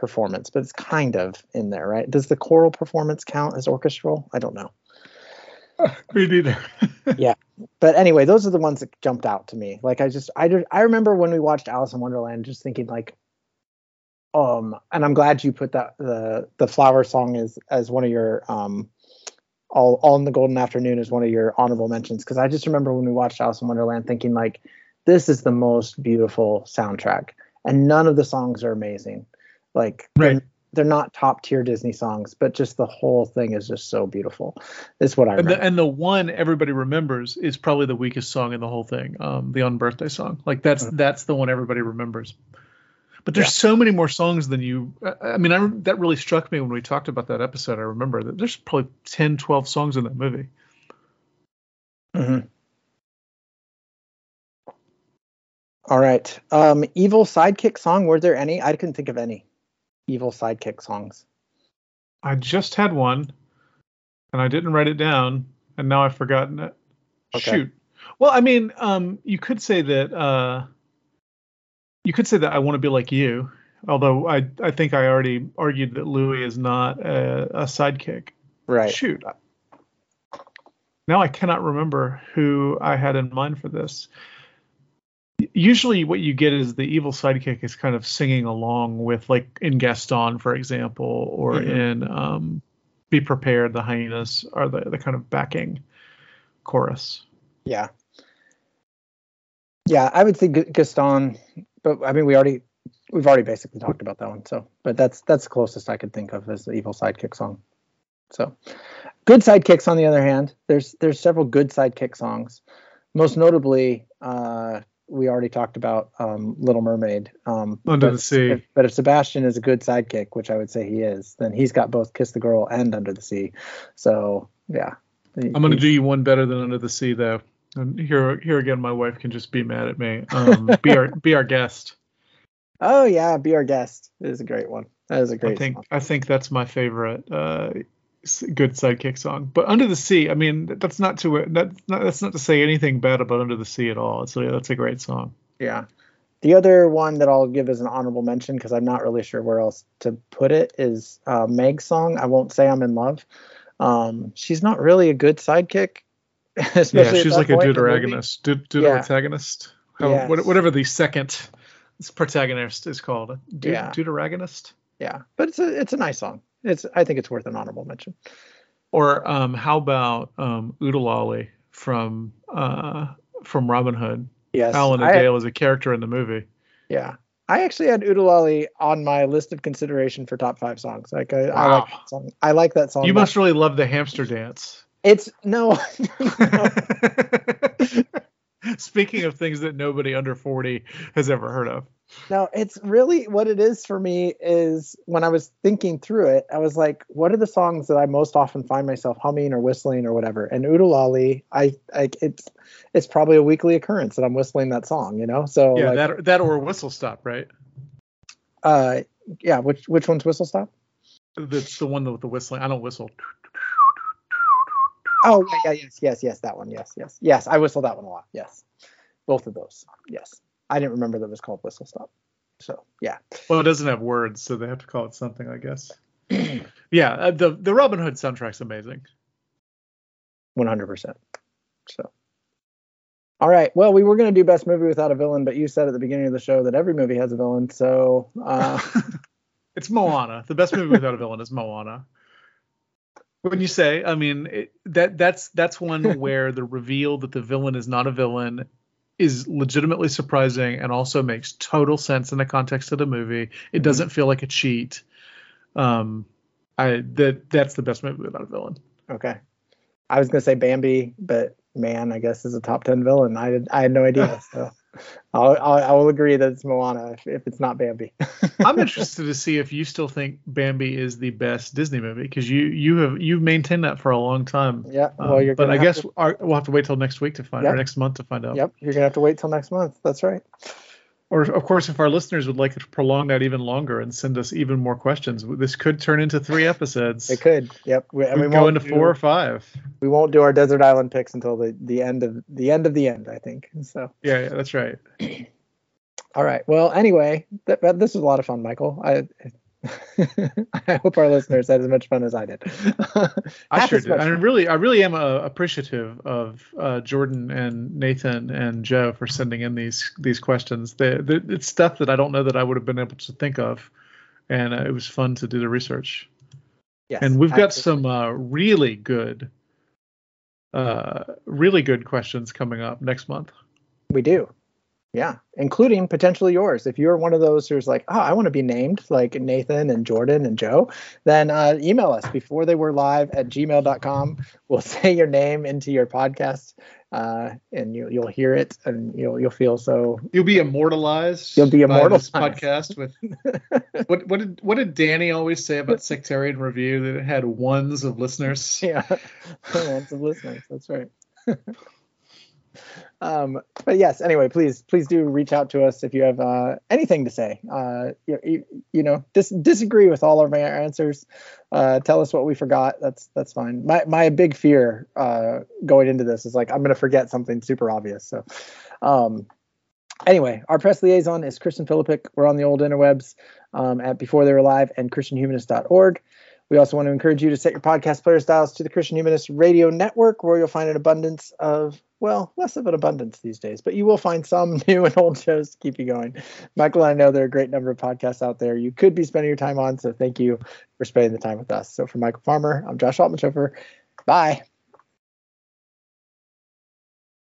[SPEAKER 1] performance, but it's kind of in there, right? Does the choral performance count as orchestral? I don't know. *laughs*
[SPEAKER 2] Me neither. *laughs*
[SPEAKER 1] yeah, but anyway, those are the ones that jumped out to me. Like I just, I just, I remember when we watched Alice in Wonderland, just thinking like, um, and I'm glad you put that the the flower song as as one of your um all all in the golden afternoon is one of your honorable mentions because I just remember when we watched Alice in Wonderland thinking like this is the most beautiful soundtrack and none of the songs are amazing like
[SPEAKER 2] right.
[SPEAKER 1] they're, they're not top tier Disney songs but just the whole thing is just so beautiful is what I
[SPEAKER 2] and the, and the one everybody remembers is probably the weakest song in the whole thing um the unbirthday song like that's mm-hmm. that's the one everybody remembers but there's yeah. so many more songs than you. I mean, I, that really struck me when we talked about that episode. I remember that there's probably 10, 12 songs in that movie.
[SPEAKER 1] Mm-hmm. All right. Um, evil sidekick song. Were there any? I couldn't think of any evil sidekick songs.
[SPEAKER 2] I just had one, and I didn't write it down, and now I've forgotten it. Okay. Shoot. Well, I mean, um, you could say that. Uh, you could say that I want to be like you, although I I think I already argued that Louis is not a, a sidekick.
[SPEAKER 1] Right.
[SPEAKER 2] Shoot. Now I cannot remember who I had in mind for this. Usually, what you get is the evil sidekick is kind of singing along with, like in Gaston, for example, or mm-hmm. in um, Be Prepared, the hyenas are the, the kind of backing chorus.
[SPEAKER 1] Yeah. Yeah, I would say Gaston but I mean, we already we've already basically talked about that one. So, but that's that's the closest I could think of as the evil sidekick song. So, good sidekicks on the other hand, there's there's several good sidekick songs. Most notably, uh, we already talked about um, Little Mermaid. Um,
[SPEAKER 2] Under
[SPEAKER 1] but
[SPEAKER 2] the Sea.
[SPEAKER 1] If, but if Sebastian is a good sidekick, which I would say he is, then he's got both Kiss the Girl and Under the Sea. So yeah,
[SPEAKER 2] I'm gonna do you one better than Under the Sea though. And here, here again, my wife can just be mad at me. Um, *laughs* be our, be our guest.
[SPEAKER 1] Oh yeah, be our guest is a great one. That is a great.
[SPEAKER 2] I think,
[SPEAKER 1] song.
[SPEAKER 2] I think that's my favorite uh, good sidekick song. But Under the Sea, I mean, that's not to that's not that's not to say anything bad about Under the Sea at all. So yeah, that's a great song.
[SPEAKER 1] Yeah. The other one that I'll give as an honorable mention because I'm not really sure where else to put it is uh, Meg's song. I won't say I'm in love. Um, she's not really a good sidekick. *laughs* especially
[SPEAKER 2] Yeah, she's like a
[SPEAKER 1] point in the movie.
[SPEAKER 2] deuteragonist,
[SPEAKER 1] Yeah.
[SPEAKER 2] deuteragonist, How-
[SPEAKER 1] Yes.
[SPEAKER 2] what- whatever the second protagonist is called. Deut-
[SPEAKER 1] Yeah.
[SPEAKER 2] Deuteragonist.
[SPEAKER 1] Yeah, but it's a it's a nice song. It's I think it's worth an honorable mention.
[SPEAKER 2] Or um, how about um, from uh, from Robin Hood?
[SPEAKER 1] Yes,
[SPEAKER 2] Alan-a-Dale is a character in the movie.
[SPEAKER 1] Yeah. I actually had Oo-De-Lally on my list of consideration for top five songs. Like I, I like that song. I like that song.
[SPEAKER 2] You must really love the hamster dance.
[SPEAKER 1] It's no. no. *laughs* *laughs*
[SPEAKER 2] Speaking of things that nobody under 40 has ever heard of.
[SPEAKER 1] No, it's really what it is for me is when I was thinking through it, I was like, what are the songs that I most often find myself humming or whistling or whatever? And Oo-De-Lally, I, I it's it's probably a weekly occurrence that I'm whistling that song, you know? So
[SPEAKER 2] yeah,
[SPEAKER 1] like,
[SPEAKER 2] that that or Whistle Stop, right?
[SPEAKER 1] uh yeah, which which one's Whistle Stop?
[SPEAKER 2] That's the one with the whistling. I don't whistle.
[SPEAKER 1] Oh yeah, yeah, yes, yes, yes, that one. Yes, yes. Yes, I whistle that one a lot. Yes. Both of those. Yes. I didn't remember that it was called Whistle Stop. So yeah.
[SPEAKER 2] Well, it doesn't have words, so they have to call it something, I guess. *clears throat* yeah, uh, the the Robin Hood soundtrack's amazing.
[SPEAKER 1] One hundred percent. So, all right. Well, we were going to do best movie without a villain, but you said at the beginning of the show that every movie has a villain. So, uh, *laughs*
[SPEAKER 2] It's Moana. The best movie without a villain is Moana. When you say, I mean, it, that that's that's one *laughs* where the reveal that the villain is not a villain is legitimately surprising and also makes total sense in the context of the movie. It doesn't feel like a cheat. Um, I that that's the best movie about a villain.
[SPEAKER 1] okay. I was going to say Bambi, but man, I guess is a top ten villain. I did, I had no idea. *laughs* So, I'll, I'll I will agree that it's Moana if, if it's not Bambi. *laughs*
[SPEAKER 2] I'm interested to see if you still think Bambi is the best Disney movie because you you have you've maintained that for a long time.
[SPEAKER 1] yeah.
[SPEAKER 2] Um,
[SPEAKER 1] Well, you're.
[SPEAKER 2] but I guess
[SPEAKER 1] to-
[SPEAKER 2] our, we'll have to wait till next week to find
[SPEAKER 1] Yep.
[SPEAKER 2] or next month to find out.
[SPEAKER 1] Yep. You're gonna have to wait till next month. That's right.
[SPEAKER 2] Or of course, if our listeners would like to prolong that even longer and send us even more questions, this could turn into three episodes.
[SPEAKER 1] It could. Yep. We, and
[SPEAKER 2] We go into
[SPEAKER 1] do-
[SPEAKER 2] four or five.
[SPEAKER 1] we won't do our desert island picks until the the end of the end of the end i think so
[SPEAKER 2] Yeah, yeah, that's right. *clears throat*
[SPEAKER 1] all right well anyway th- this was a lot of fun michial i *laughs* i hope our listeners had as much fun as i did *laughs*
[SPEAKER 2] I sure did. I really, I really am uh, appreciative of uh, Jordan and Nathan and Joe for sending in these these questions. They, they, it's stuff that I don't know that I would have been able to think of, and uh, it was fun to do the research.
[SPEAKER 1] yes,
[SPEAKER 2] and we've got some uh, really good, uh, really good questions coming up next month.
[SPEAKER 1] we do yeah including potentially yours if you're one of those who's like oh i want to be named like nathan and jordan and joe then uh, email us before they were live at gmail.com we'll *laughs* say your name into your podcast uh, and you, you'll hear it and you'll you'll feel so
[SPEAKER 2] You'll be immortalized.
[SPEAKER 1] You'll be immortalized.
[SPEAKER 2] podcast with *laughs* what what did what did Danny always say about Sectarian Review that it had ones of listeners?
[SPEAKER 1] yeah *laughs* lots of listeners that's right um but yes anyway please please do reach out to us if you have uh anything to say. Uh you, you, know dis- disagree with all of our answers. Uh tell us what we forgot. That's that's fine. My my big fear uh going into this is like i'm gonna forget something super obvious so um anyway our press liaison is kristen philippic we're on the old interwebs um, at before they were live and christianhumanist.org we also want to encourage you to set your podcast player styles to the Christian Humanist Radio Network, where you'll find an abundance of, well, less of an abundance these days, but you will find some *laughs* new and old shows to keep you going. Michial, I know there are a great number of podcasts out there you could be spending your time on, so thank you for spending the time with us. So for Michial Farmer, I'm Josh Altmanshofer. Bye.